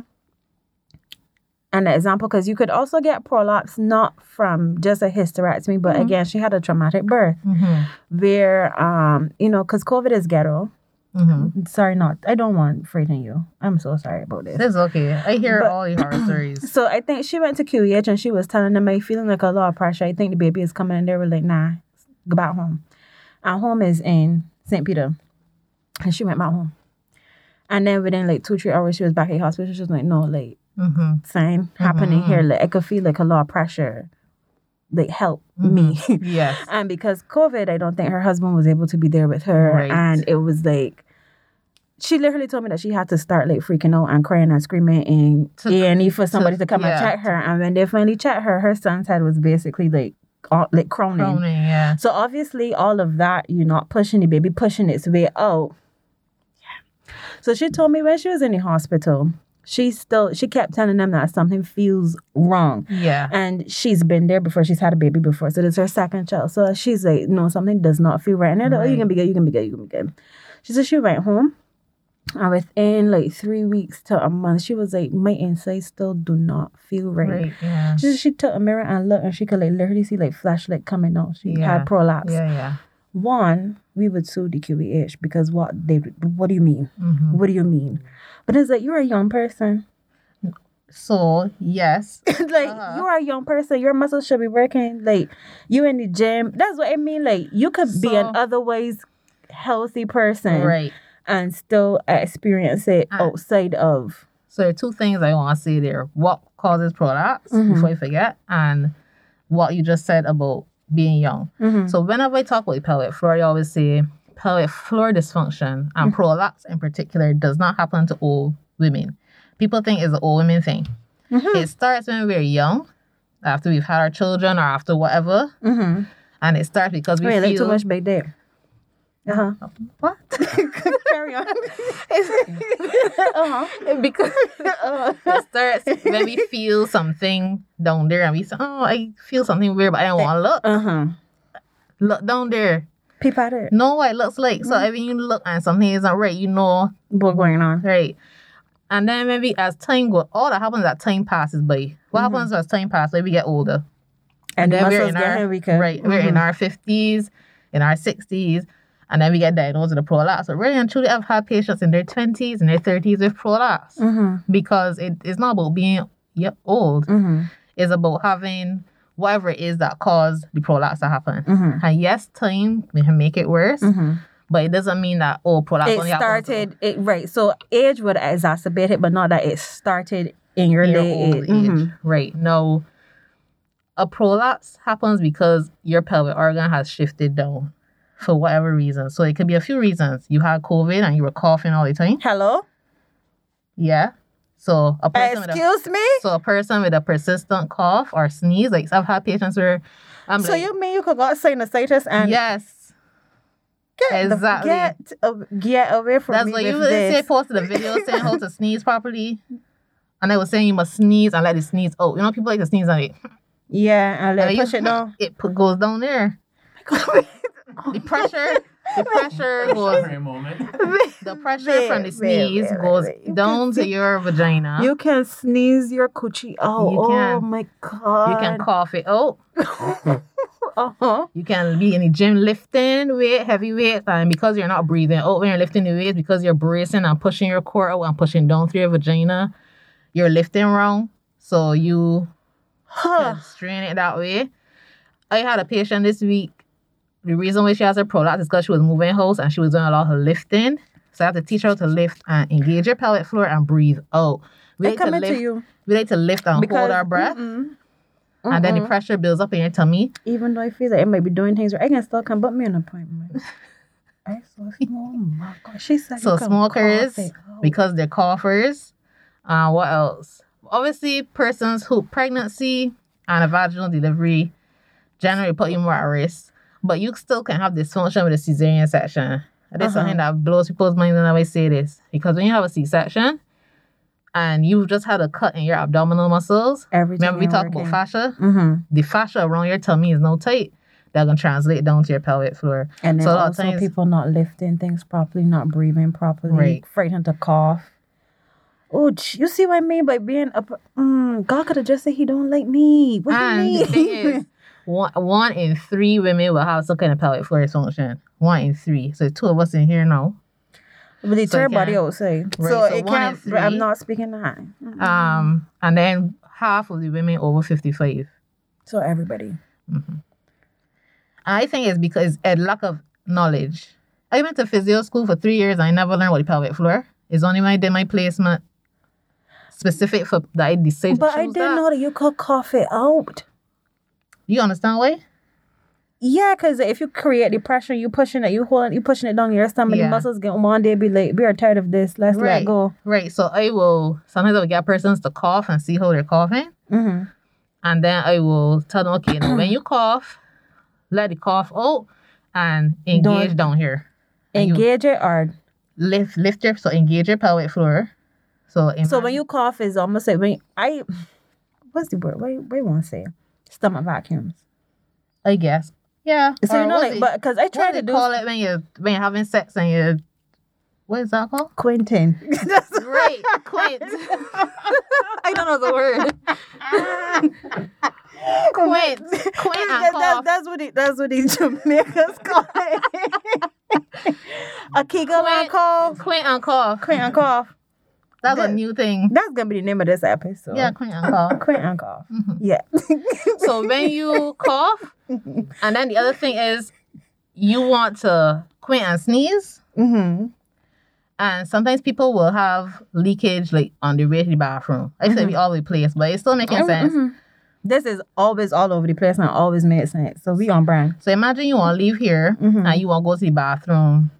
an example because you could also get prolapse not from just a hysterectomy, but Mhm. again, she had a traumatic birth Mm-hmm. where um you know because COVID is ghetto. Mm-hmm. Sorry, not I don't want to frighten you. I'm so sorry about this. It's okay. I hear But- all the horror stories. So I think she went to QEH and she was telling them, I'm feeling like a lot of pressure. I think the baby is coming." And they were like, "Nah, go back home." Our home is in St. Peter, and she went back home. And then within like two, three hours, she was back at the hospital. She was like, "No, like Mm-hmm. sign happening here. Like I could feel like a lot of pressure. Like help mm-hmm. me." Yes. and because COVID, I don't think her husband was able to be there with her, Right. and it was like. She literally told me that she had to start like freaking out and crying and screaming in To- A and E for somebody to, come yeah. and check her. And when they finally checked her, her son's head was basically like all, like. Crowning, yeah. So obviously, all of that, you're not pushing the baby, pushing its way out. Yeah. So she told me when she was in the hospital, she still she kept telling them that something feels wrong. Yeah. And she's been there before. She's had a baby before. So this is her second child. So she's like, no, something does not feel right. And they're like, oh, you can be good, you can be good, you can be good. She said she went home. And within like three weeks to a month, she was like, my insides still do not feel right. Right. Yeah. She, she took a mirror and looked and she could like literally see like flashlight coming out. She Yeah. had prolapse. Yeah. Yeah. One, we would sue the QEH because what they what do you mean? Mm-hmm. What do you mean? But it's like you're a young person. So yes. like Uh-huh. you are a young person. Your muscles should be working. Like you in the gym. That's what I mean. Like you could be an otherwise healthy person Right. and still experience it Uh, outside of. So there are two things I want to say there. What causes prolapse Mhm. before I forget, and what you just said about being young. Mhm. So whenever I talk about pelvic floor, I always say pelvic floor dysfunction and prolapse in particular does not happen to all women. People think it's an old women thing. Mhm. It starts when we're young after we've had our children or after whatever, Mm-hmm. and it starts because we Wait, feel too much big there. Uh huh. what Carry on. uh-huh. because it starts when we feel something down there and we say, oh, I feel something weird, but I don't want to look. Uh huh. Look down there. Peep at it. Know what it looks like. So if you look and something isn't right, you know, What going on? right. And then maybe as time goes, all that happens as time passes by. What Mm-hmm. happens as time passes? Like we get older. And, then we're in our right. We're in Mhm. our fifties, in our sixties, and then we get diagnosed with a prolapse. So really and truly, I've had patients in their twenties and their thirties with prolapse Mhm. because it, it's not about being yep old. Mhm. It's about having whatever it is that caused the prolapse to happen. Mhm. And yes, time can make it worse, Mhm. but it doesn't mean that oh prolapse It started it right. So age would exacerbate it, but not that it started in your, your late old age. age. Mhm. Right. No. A prolapse happens because your pelvic organ has shifted down for whatever reason. So it could be a few reasons. You had COVID and you were coughing all the time. Hello. Yeah. So a person with a Excuse me. so a person with a persistent cough or sneeze, like I've had patients where I'm So like, you mean you could got sinusitis and yes, get the- exactly. get a- get away from that's me That's what you with say. Posted a video saying how to sneeze properly, and they were saying you must sneeze and let it sneeze out. You know, people like to sneeze and it, Yeah, and let and push you- it down. It put, goes down there. Oh the pressure, the pressure goes. For a moment. The pressure Wait, from the wait, sneeze wait, wait, goes. You down can- to your vagina. You can sneeze your coochie out. You Oh can. my god. You can cough it out. Uh-huh. You can be in the gym lifting weight, heavy weight, and because you're not breathing out when you're lifting the weight, because you're bracing and pushing your core out and pushing down through your vagina, you're lifting wrong. So you Huh. can strain it that way. I had a patient this week. The reason why she has a prolapse is because she was moving house and she was doing a lot of lifting. So I have to teach her how to lift and engage your pelvic floor and breathe out. We like to lift. you We like to lift and because hold our breath, mm-mm, and then the pressure builds up in your tummy. even though I feel like it might be doing things right, I can still come book me an appointment. I so small. Oh my god, she said So smokers, because they're coughers. Uh, what else? Obviously, persons who pregnancy and a vaginal delivery generally put you more at risk, but you still can have dysfunction with a cesarean section. That's Uh-huh. something that blows people's minds when I always say this because when you have a C-section and you've just had a cut in your abdominal muscles, Everything remember we talked about fascia. Mm-hmm. The fascia around your tummy is no tight. That can translate down to your pelvic floor. And then So a lot of also times- people not lifting things properly, not breathing properly, Right. frightened to cough. Oh, you see what I mean by being a Mm, God could have just said He don't like me. What do you mean? Is, one, one in three women will have some kind of pelvic floor dysfunction. One in three. So two of us in here now. but the so it third body can- outside, Right, so, so it one in can't. but I'm not speaking that. Mm-mm. Um, and then half of the women over 55. so everybody. I think it's because a lack of knowledge. I went to physio school for three years. I never learned what the pelvic floor. It's only when I did my placement specific for that I decided But to I didn't that. know that you could cough it out. You understand why? Yeah, because if you create the pressure, you pushing it, you holding, you pushing it down your stomach. Yeah. The muscles get one day be like, we are tired of this. Let's let Right. go. Right. So I will sometimes I will get persons to cough and see how they're coughing. Mm-hmm. And then I will tell them, okay, now when you cough, let the cough out and engage Don't- down here. And Engage it or lift lift your so engage your pelvic floor. So So when you cough, is almost like when I, what's the word? What what you want to say? Stomach vacuums. I guess. Yeah. So you uh, know, like, it- but because I tried to do call it when you when you're having sex and you what is that called? Quentin. Right, quint. I don't know the word. quint, quint That- and that- that's what it. That's what the Jamaicans call it. a kegel and Quint. cough. Quint and cough. Quint and cough. That's a new thing. That's gonna be the name of this episode. Yeah, quint and cough. Quint and cough. Mhm. Yeah. So when you cough, and then the other thing is you want to quit and sneeze. mm-hmm. And sometimes people will have leakage like on the way to the bathroom. I said we all over the place, but it's still making sense. Mhm. This is always all over the place and always made sense. So we on brand. So imagine you want to leave here Mhm. and you want to go to the bathroom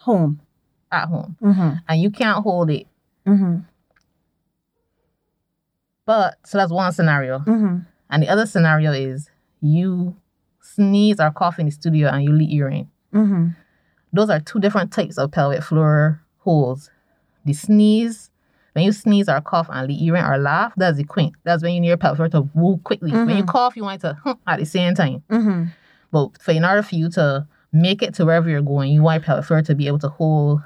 Home. at home Mm-hmm. and you can't hold it. Mm-hmm. But so that's one scenario. Mm-hmm. And the other scenario is you sneeze or cough in the studio and you leak urine. Mm-hmm. Those are two different types of pelvic floor holes. The sneeze, when you sneeze or cough and leak urine or laugh, that's the quink. That's when you need your pelvic floor to move quickly. When you Mhm. cough, you want it to huh, at the same time. Mm-hmm. But for in order for you to make it to wherever you're going, you want your pelvic floor to be able to hold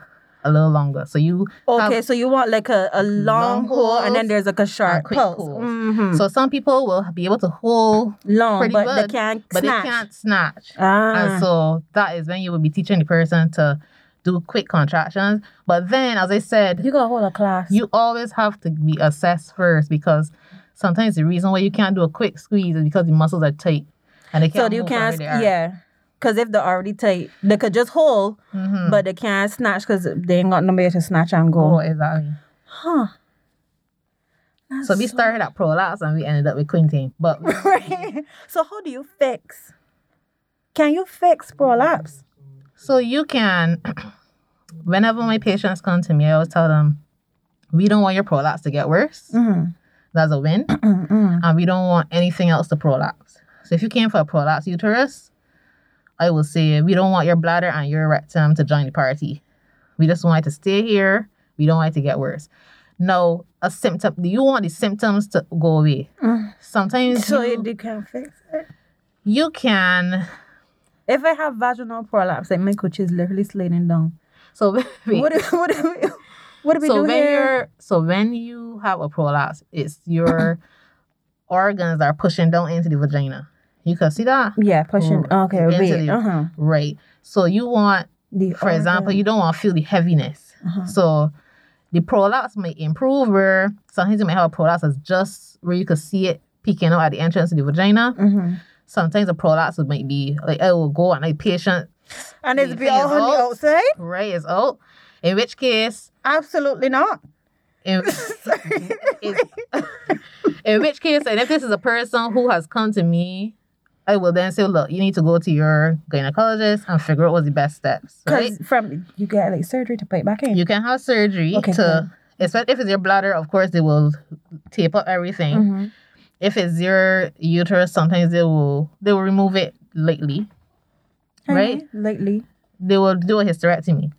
a little longer. So you Okay, so you want like a, a long, Long hole and then there's like a pulse. holes. Mhm. so some people will be able to hold, long, pretty but they good, can't but snatch. they can't snatch. Ah. And so that is when you will be teaching the person to do quick contractions. But then, as I said, you gotta hold a class. you always have to be assessed first because sometimes the reason why you can't do a quick squeeze is because the muscles are tight and they can't. so you can't, they yeah. Because if they're already tight, they could just hold, Mhm. but they can't snatch because they ain't got nobody to snatch and go. Oh, exactly. Huh. So we started at prolapse and we ended up with quinting. But Right. So how do you fix? Can you fix prolapse? so you can, whenever my patients come to me, I always tell them, we don't want your prolapse to get worse. Mm-hmm. That's a win. Mm-hmm. and we don't want anything else to prolapse. So if you came for a prolapse uterus, I will say we don't want your bladder and your rectum to join the party. We just want it to stay here. We don't want it to get worse. Now, a symptom, do you want the symptoms to go away? Mm. Sometimes So you, you, can't fix it. you can. If I have vaginal prolapse, like my coochie is literally sliding down. So, wait. What do, what we, what do we so do when here? you're so when you have a prolapse, it's your organs that are pushing down into the vagina. You can see that, Yeah, pushing. Or Okay, wait. the- Uh huh. right? So you want The For example, you don't want to feel the heaviness. Uh-huh. So the prolapse may improve where sometimes you may have a prolapse that's just where you can see it peeking out at the entrance of the vagina. Mm-hmm. Sometimes a prolapse might be like it will go and like patient And it's The be is on the outside? right is out. In which case, Absolutely not. in, is- in which case, and if this is a person who has come to me, I will then say, look, you need to go to your gynecologist and figure out what's the best steps. Right? Because from you get like surgery to put it back in. You can have surgery Okay, to, especially if it's your bladder, of course, they will tape up everything. Mhm. If it's your uterus, sometimes they will they will remove it lightly. Right? Lately. They will do a hysterectomy.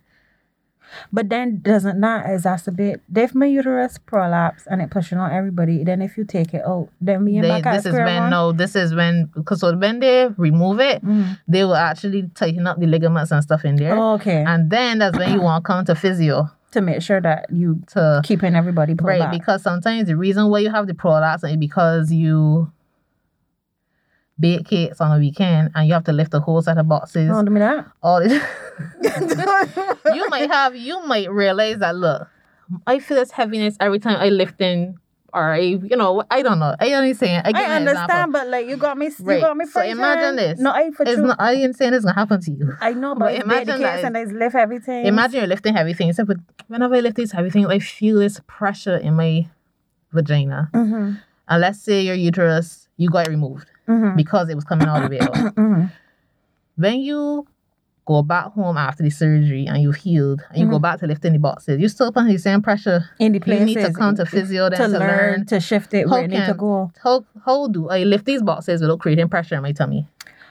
But then doesn't that exacerbate if my uterus prolapse and it pushing on everybody, then if you take it out, then we They, back this is when one? no, this is when because so when they remove it, Mhm. they will actually tighten up the ligaments and stuff in there. Oh, okay. And then that's when you want to come to physio to make sure that you to keeping everybody pulled right back. because sometimes the reason why you have the prolapse is because you bake cakes on a weekend and you have to lift a whole set of boxes. Don't do me that. All this. you might have you might realize that look, I feel this heaviness every time I lift in or I you know I don't know. I only saying I, I understand, but like you got me, you Right. got me. So imagine this. No, I for It's not I ain't saying it's gonna happen to you. I know, but but, imagine that and I lift everything. Imagine you're lifting heavy things. But whenever I lift these heavy things, I feel this pressure in my vagina. Mm-hmm. And let's say your uterus, you got it removed Mm-hmm. because it was coming all the way out. mm-hmm. when you go back home after the surgery and you've healed and you go Mhm. back to lifting the boxes, you still putting the same pressure. In the place. You need to come to physio then to, to, learn, learn to shift it where how it need to go. how how do I lift these boxes without creating pressure in my tummy.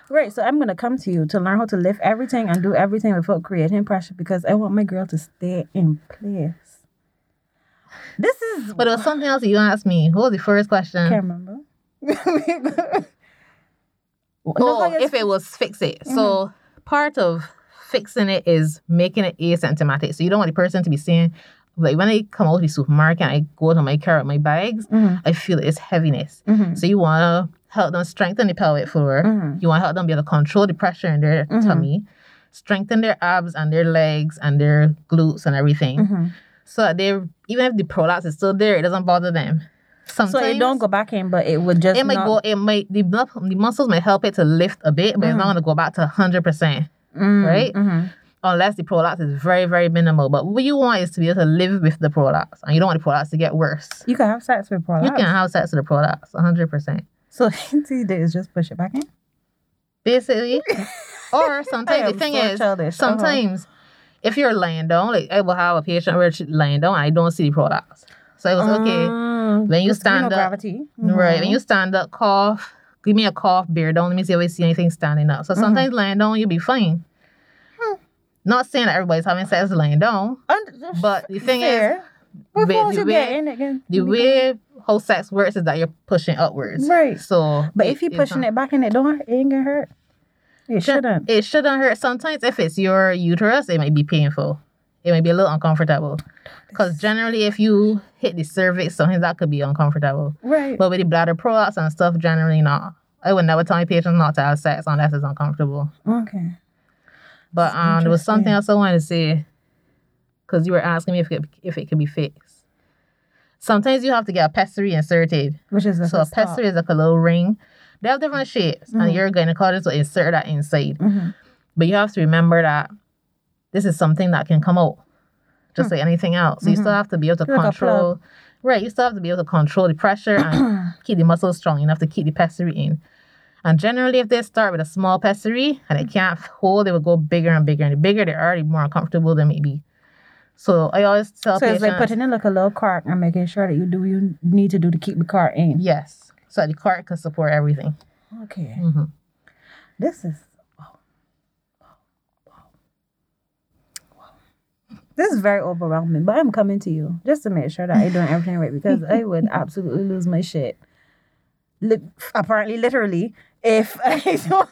Right, so I'm gonna come to you to learn how to lift everything and do everything without creating pressure because I want my girl to stay in place. This is But there was something else you asked me. What was the first question? I can't remember. oh, if it was fix it. Mm-hmm. So part of fixing it is making it asymptomatic. So you don't want the person to be saying, like when I come out of the supermarket and I go to my car with my bags, Mhm, I feel it's heaviness. mhm, So you want to help them strengthen the pelvic floor. mhm. You want to help them be able to control the pressure in their Mhm. tummy, strengthen their abs and their legs and their glutes and everything. Mhm. So that they even if the prolapse is still there, it doesn't bother them. Sometimes So it don't go back in, but it would just it might not, go. It might the blood, the muscles might help it to lift a bit, but it's not Mhm. going to go back to hundred percent Mm, right? mhm. unless the prolapse is very very minimal. But what you want is to be able to live with the prolapse, and you don't want the prolapse to get worse. You can have sex with prolapse. You can have sex with the prolapse, hundred percent. So easy day is just push it back in. Basically, or sometimes the thing so is. childish. Uh-huh. Sometimes, if you're laying down, like I will have a patient where she's laying down and I don't see the prolapse. So it was okay. Mm, When you stand know, up- gravity. Right. When Mhm. you stand up, cough. Give me a cough, bear down. Let me see if I see anything standing up. So Mm-hmm. sometimes lying down, you'll be fine. Hmm. Not saying that everybody's having sex lying down, Und- but the thing is, fair. The- force the way- again? the way how sex works is that you're pushing upwards. Right. So, But if you're pushing it back in it don't, it ain't gonna hurt. It shouldn't. It shouldn't hurt. Sometimes if it's your uterus, it might be painful. It may be a little uncomfortable. Because generally, if you hit the cervix, sometimes that could be uncomfortable. Right. But with the bladder prolapse and stuff, generally not. I would never tell my patients not to have sex unless it's uncomfortable. Okay. But That's um, there was something else I wanted to say. Because you were asking me if it, if it could be fixed. Sometimes you have to get a pessary inserted. Which is So a pessary is like a little ring. They have different shapes, Mhm. and your gynecologist will insert that inside. hmm But you have to remember that this is something that can come out, just Hmm. like anything else. So you still have to be able to control. Right, you still have to be able to control the pressure and keep the muscles strong enough to keep the pessary in. And generally, if they start with a small pessary and it can't hold, they will go bigger and bigger. And the bigger they are, the more uncomfortable they may be. So I always tell So it's like putting in like a little cart and making sure that you do you need to do to keep the cart in. yes, so the cart can support everything. Okay. hmm This is. This is very overwhelming, but I'm coming to you just to make sure that I'm doing everything right because I would absolutely lose my shit. Li- apparently, literally, if I don't,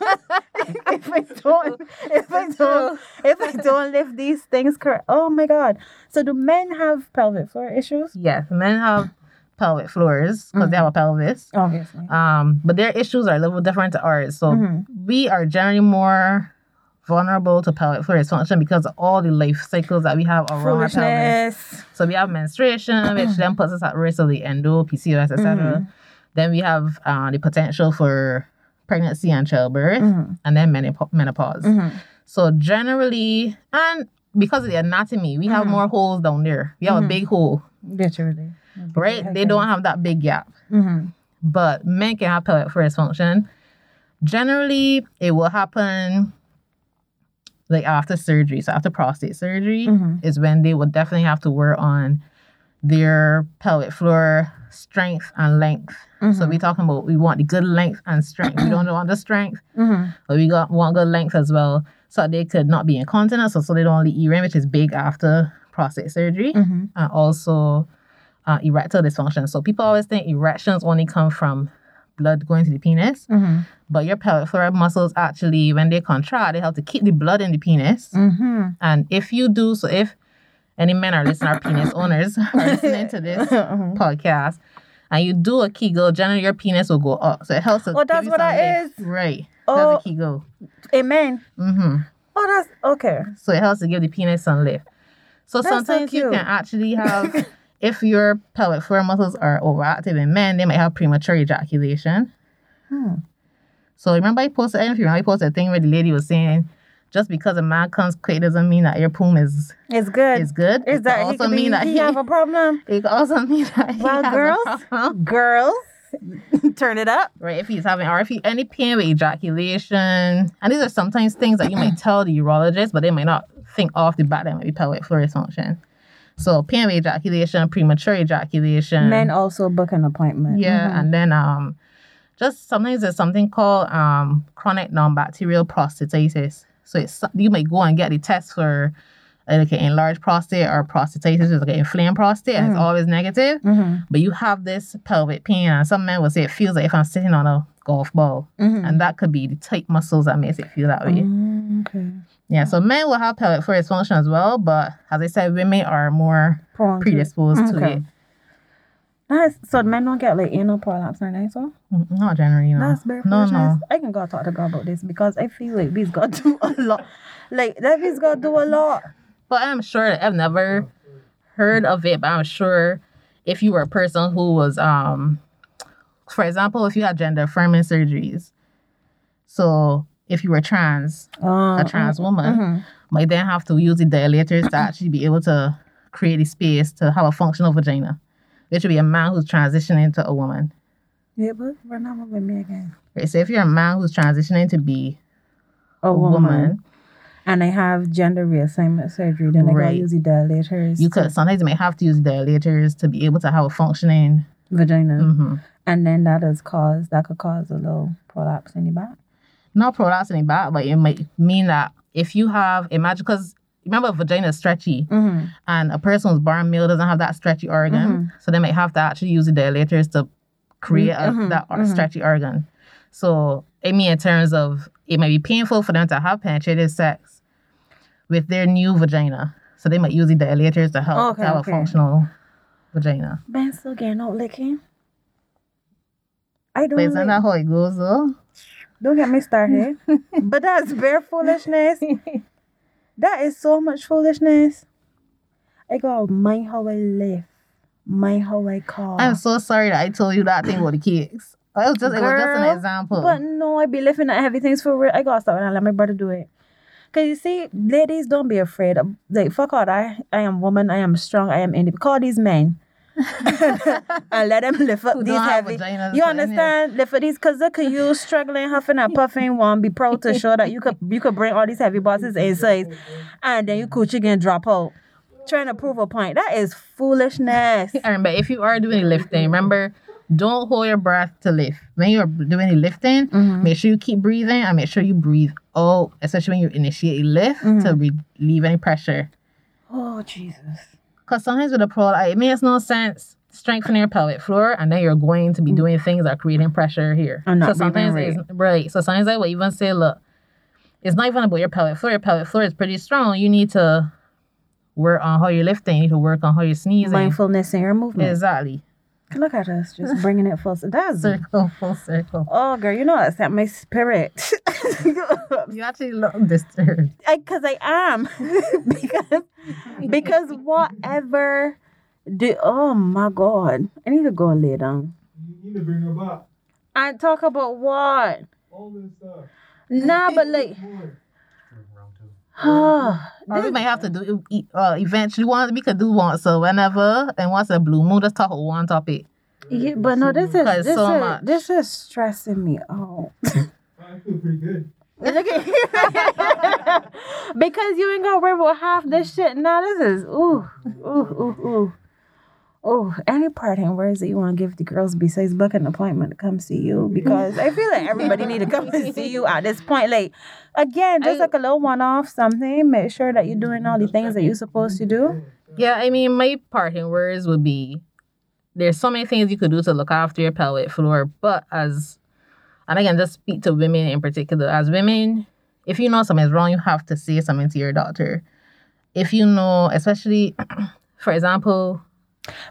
if I don't, if I don't, if I don't lift these things correct. Oh my god! So do men have pelvic floor issues? Yes, men have pelvic floors because they have a pelvis. Obviously. Um, but their issues are a little different to ours. So Mhm. we are generally more vulnerable to pelvic floor dysfunction because of all the life cycles that we have around our pelvis. So we have menstruation, which then puts us at risk of the endo, PCOS, etc. Mhm. Then we have uh, the potential for pregnancy and childbirth, Mhm. and then menop- menopause. Mhm. So generally, and because of the anatomy, we have Mhm. more holes down there. We have a big hole, Literally. right? They don't have that big gap. Mm-hmm. but men can have pelvic floor dysfunction. Generally, it will happen like after surgery. So after prostate surgery Mhm. is when they will definitely have to work on their pelvic floor strength and length. So we're talking about we want the good length and strength. we don't want the strength, Mm-hmm. but we got want good length as well. So they could not be incontinent, so, so they don't leak urine, which is big after prostate surgery Mm-hmm. and also uh, erectile dysfunction. So people always think erections only come from blood going to the penis, Mm-hmm. but your pelvic floor muscles actually, when they contract, they help to keep the blood in the penis. Mm-hmm. And if you do, so if any men are listening, our penis owners are listening to this Mhm. podcast, and you do a Kegel, generally your penis will go up. So it helps to. Oh, that's what that is? Right. Oh. That's a Kegel. Amen. hmm Oh, that's okay. So it helps to give the penis some lift. So That's so sometimes you can actually have, if your pelvic floor muscles are overactive in men, they might have premature ejaculation. Hmm. So remember I posted, I if you remember, I posted a thing where the lady was saying, just because a man comes quick doesn't mean that your poom is It's good. is good. Is It that he also mean that he have a problem? it also mean that he Well, has a girls, girls, turn it up. right? If he's having, or if he any pain with ejaculation, and these are sometimes things that you might tell the urologist, but they might not think off the bat that might be pelvic floor dysfunction. So pain ejaculation, premature ejaculation, Men also book an appointment. yeah, Mhm. and then um, just sometimes there's something called um chronic non-bacterial prostatitis. So it's you might go and get the test for uh, like an enlarged prostate or prostatitis, is like an inflamed prostate, and it's Mhm. always negative. Mhm. But you have this pelvic pain, and some men will say it feels like if I'm sitting on a golf ball, Mhm. and that could be the tight muscles that makes it feel that way. Mm, okay. Yeah, so men will have pelvic floor dysfunction as well, but as I said, women are more Prone predisposed to Okay. it. Nice. So men don't get like anal prolapse or anything. So Mm, Not generally, no. that's bare no, no. I can go talk to God about this because I feel like these got do a lot. Like that he's got do a lot. But I'm sure I've never heard of it, but I'm sure if you were a person who was, um, for example, if you had gender affirming surgeries, so if you were trans, Uh, a trans woman, mhm. might then have to use the dilators to actually be able to create the space to have a functional vagina. It should be a man who's transitioning to a woman. Yeah, but run over with me again. Right? So if you're a man who's transitioning to be A a woman. woman, And I have gender reassignment surgery. Then I gotta use the dilators. you could sometimes you may have to use dilators to be able to have a functioning vagina, hmm and then that is cause that could cause a little prolapse in the back. Not prolapse in bad, but it might mean that if you have imagine because remember vagina is stretchy Mm-hmm. and a person who's born male doesn't have that stretchy organ, so they might have to actually use the dilators to create a, Mhm, that or- mhm. stretchy organ. So I mean, in terms of it might be painful for them to have penetrative sex with their new vagina, so they might use the dilators to help Okay, to have okay. a functional vagina. Ben still getting out licking. I don't. But isn't lick. that how it goes though? Don't get me started. but that's bare foolishness. That is so much foolishness. I go mind how I live, mind how I call. I'm so sorry that I told you that thing with the cakes. It was just it was just an example. But no, I be lifting at heavy things for real. I gotta stop and I let my brother do it. Cause you see, ladies, don't be afraid. Like fuck all that. I am woman. I am strong. I am independent. Call these men. and let them lift up Who these heavy. You understand? Lift up these, cause look at you struggling, huffing and puffing. One, be proud to show that you could you could bring all these heavy bosses inside, and then you coochie again drop out, trying to prove a point. That is foolishness. I remember if you are doing lifting, remember don't hold your breath to lift. When you're doing the lifting, Mm-hmm. make sure you keep breathing and make sure you breathe out, especially when you initiate a lift Mm-hmm. to relieve any pressure. Oh Jesus. Because sometimes with a pro, like, it makes no sense strengthening your pelvic floor and then you're going to be doing things that are creating pressure here. Mm. And not so sometimes it's right. So sometimes I will even say, look, it's not even about your pelvic floor. Your pelvic floor is pretty strong. You need to work on how you're lifting. You need to work on how you're sneezing. Mindfulness in your movement. Exactly. Look at us, just bringing it full. That's Circle, full circle. Oh, girl, you know I set my spirit. You actually look disturbed. I, Cause I am, because because whatever. Do, oh my God, I need to go and lay down You need to bring her back. and talk about what. All this stuff. Nah, but like, More. Or we might have to do uh, eventually one we could do once or whenever and once a blue moon just talk about one topic. yeah, but no, this is this so is much. this is stressing me out. I feel pretty good. Look because you ain't gonna worry about half this shit. Now this is ooh, ooh, ooh, ooh. Oh, any parting words that you want to give the girls besides book an appointment to come see you? Because I feel like everybody need to come and see you at this point. Like, again, just I- like a little one-off something. Make sure that you're doing all the things that you're supposed to do. Yeah, I mean my parting words would be there's so many things you could do to look after your pelvic floor, but as and I can just speak to women in particular. As women, if you know something's wrong, you have to say something to your doctor. If you know, especially for example,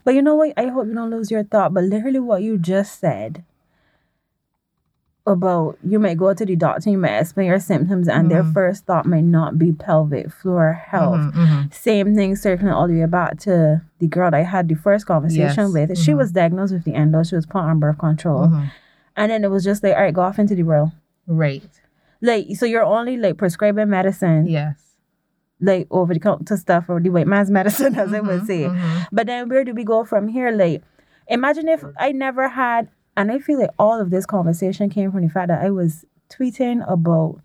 But you know what? I hope you don't lose your thought. But literally, what you just said about you may go to the doctor, you may explain your symptoms, and their Mhm. first thought may not be pelvic floor health. mhm, mhm. Same thing circling all the way back to the girl that I had the first conversation Yes. with. She Mhm. was diagnosed with the endo. She was put on birth control. Mhm. And then it was just like, all right, go off into the world. right. Like, so you're only like prescribing medicine, Yes. Like over the counter stuff or the white man's medicine, as I would Mhm, say. mhm. But then where do we go from here? Like, imagine if I never had, and I feel like all of this conversation came from the fact that I was tweeting about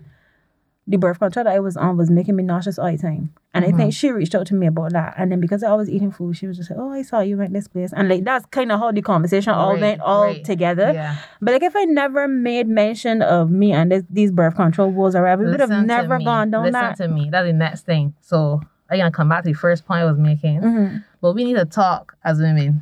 the birth control that I was on was making me nauseous all the time. And I think she reached out to me about that. And then because I was eating food, she was just like, Oh, I saw you went this place. And like that's kind of how the conversation all Right, went all right. together. Yeah. But like if I never made mention of me and this, these birth control woes or whatever, we would have never me. gone down Listen that. to me. That's the next thing. So I'm gonna come back to the first point I was making. Mhm. But we need to talk as women.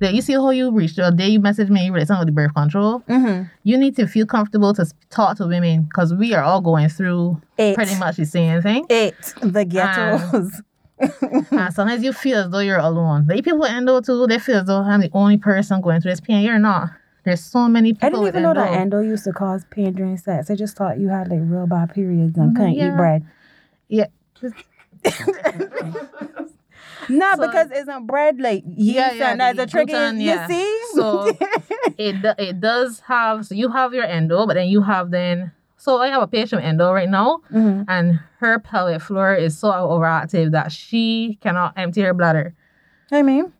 Like, you see how you reached the day you messaged me something with the birth control. Mhm. You need to feel comfortable to talk to women because we are all going through It. pretty much the same thing. It. The ghettos. and sometimes you feel as though you're alone. Like people endo too, they feel as though I'm the only person going through this pain. You're not. There's so many people I didn't even know endo. that endo used to cause pain during sex. I just thought you had like real bad periods and couldn't yeah. eat bread. Yeah. No, So- because isn't bread like Yeah, yeah, and that's the a tricky. gluten, you yeah. see? So it it does have so you have your endo, but then you have then so I have a patient with endo right now, Mhm. and her pelvic floor is so overactive that she cannot empty her bladder. I mean,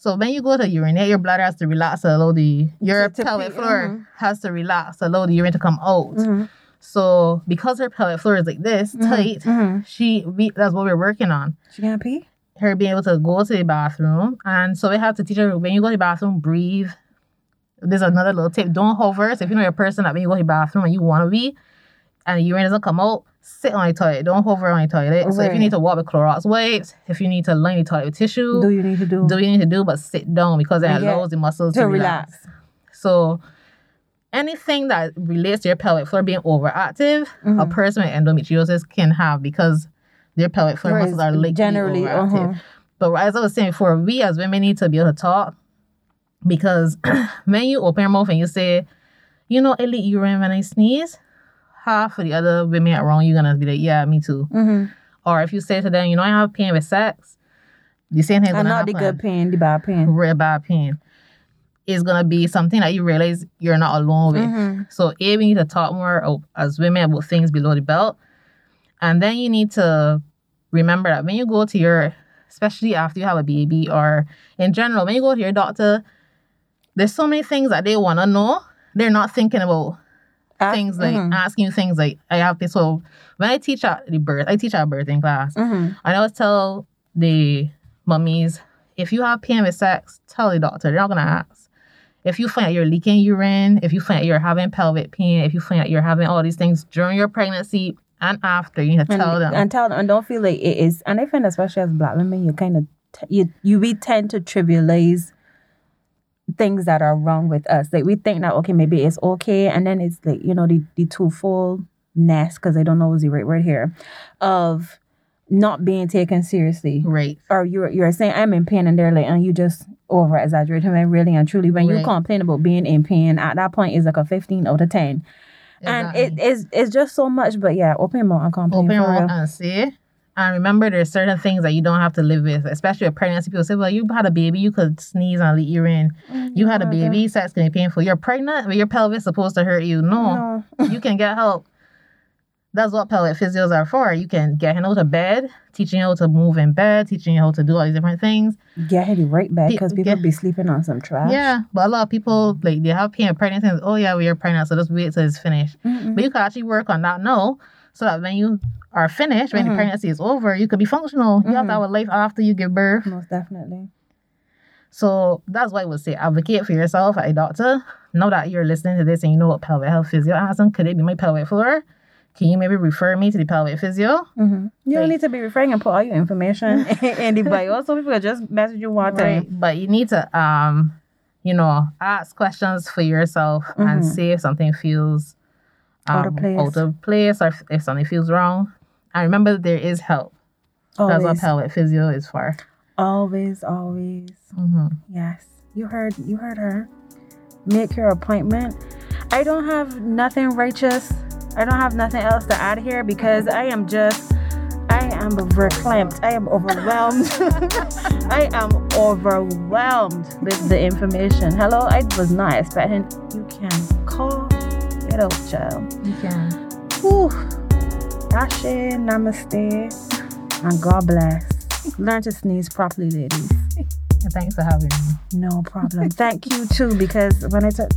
So when you go to urinate, your bladder has to relax to allow the your To- pelvic pee, floor mhm. has to relax to allow the urine to come out. Mhm. So because her pelvic floor is like this tight, mhm. she we that's what we're working on. she can't pee. Her being able to go to the bathroom. And so we have to teach her when you go to the bathroom, breathe. There's another little tip. Don't hover. So if you know you're a person that when you go to the bathroom and you want to be, and the urine doesn't come out, sit on the toilet. Don't hover on the toilet. So if you need to walk with Clorox wipes, if you need to line the toilet with tissue, Do you need to do, do you need to do, but sit down because it Yeah. allows the muscles to to, relax? relax. So anything that relates to your pelvic floor being overactive, a Mhm. person with endometriosis can have because their pelvic floor muscles are likely generally, uh-huh. But as I was saying before, we as women need to be able to talk because when you open your mouth and you say, you know, elite urine when I sneeze, half of the other women around you gonna be like, yeah, me too. Mhm. Or if you say to them, you know, I have pain with sex, the same thing's gonna not the happen good pain, the bad pain. real bad pain is gonna be something that you realize you're not alone with. Mhm. So A, we need to talk more as women about things below the belt. And then you need to remember that when you go to your especially after you have a baby or in general, when you go to your doctor, there's so many things that they wanna know. They're not thinking about Ask- things like mhm. asking you things like I have this so when I teach at the birth, I teach at birthing class. Mhm. I always tell the mummies, if you have pain with sex, tell the doctor. They're not gonna ask. If you find out you're leaking urine, if you find out you're having pelvic pain, if you find out you're having all these things during your pregnancy and after, you to and, tell them. and tell them and don't feel like it is and i find especially as black women you kind of t- you you we tend to trivialize things that are wrong with us like we think that okay maybe it's okay and then it's like you know the the twofoldness because i don't know what's the right word here of not being taken seriously right. or you're you're saying I'm in pain and they're like and you just over exaggerate exaggerating when really and truly when you complain about being in pain at that point is like a 15 out of 10 and it Exactly. is it's just so much but yeah open your mouth and complain open your mouth and say. And remember, there's certain things that you don't have to live with, especially with pregnancy. People say, "Well, you had a baby, you could sneeze and leak urine. Mm, you had a baby, sex can be painful. You're pregnant, but your pelvis supposed to hurt you. No, No. you can get help. That's what pelvic physios are for. You can get him out of bed, teaching you how to move in bed, teaching you how to do all these different things. Get it right back because people get- be sleeping on some trash. Yeah, but a lot of people like they have pain at pregnancy. And, oh yeah, we are pregnant, so just wait till it's finished. Mm-mm. But you can actually work on that now, so that when you are finished, when Mhm. the pregnancy is over, you could be functional. You have to have a life after you give birth. Most definitely. So that's why I would say advocate for yourself at a doctor. Know that you're listening to this and you know what pelvic health physio ask them, could it be my pelvic floor? Can you maybe refer me to the pelvic physio? hmm You don't Like- need to be referring and put all your information in the bio. People can just message you one time. Right. But you need to um, you know, ask questions for yourself and Mhm. see if something feels um, Out of place. out of place or if, if something feels wrong. And remember there is help. That's what pelvic physio is for. always, always. hmm Yes, you heard. You heard her. Make your appointment. I don't have nothing righteous. I don't have nothing else to add here because I am just. I am verklempt. I am overwhelmed. I am overwhelmed with the information. Hello, I was not expecting. You can call it out, child. You can. Whew. Ashe, namaste, and God bless. Learn to sneeze properly, ladies. And thanks for having me. No problem. Thank you too, because when I took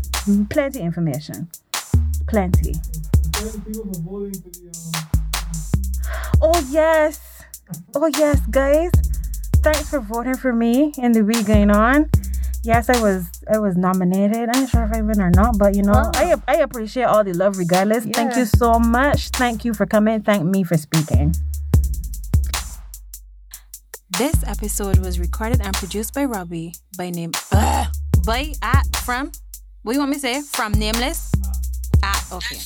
plenty information, plenty. Thank people for voting for the Oh yes, oh yes, guys. Thanks for voting for me in the week going on. Yes, I was I was nominated. I'm not sure if I win or not, but you know, Oh. I I appreciate all the love regardless. Thank you so much. Thank you for coming. Thank me for speaking. This episode was recorded and produced by Robbie by name uh, by at from what do you want me to say? From Nameless? At okay.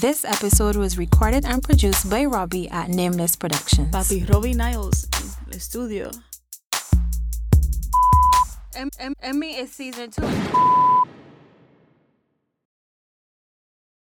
This episode was recorded and produced by Robbie at Nameless Productions. Papi Robbie Niles en el estudio. Emmy is season two.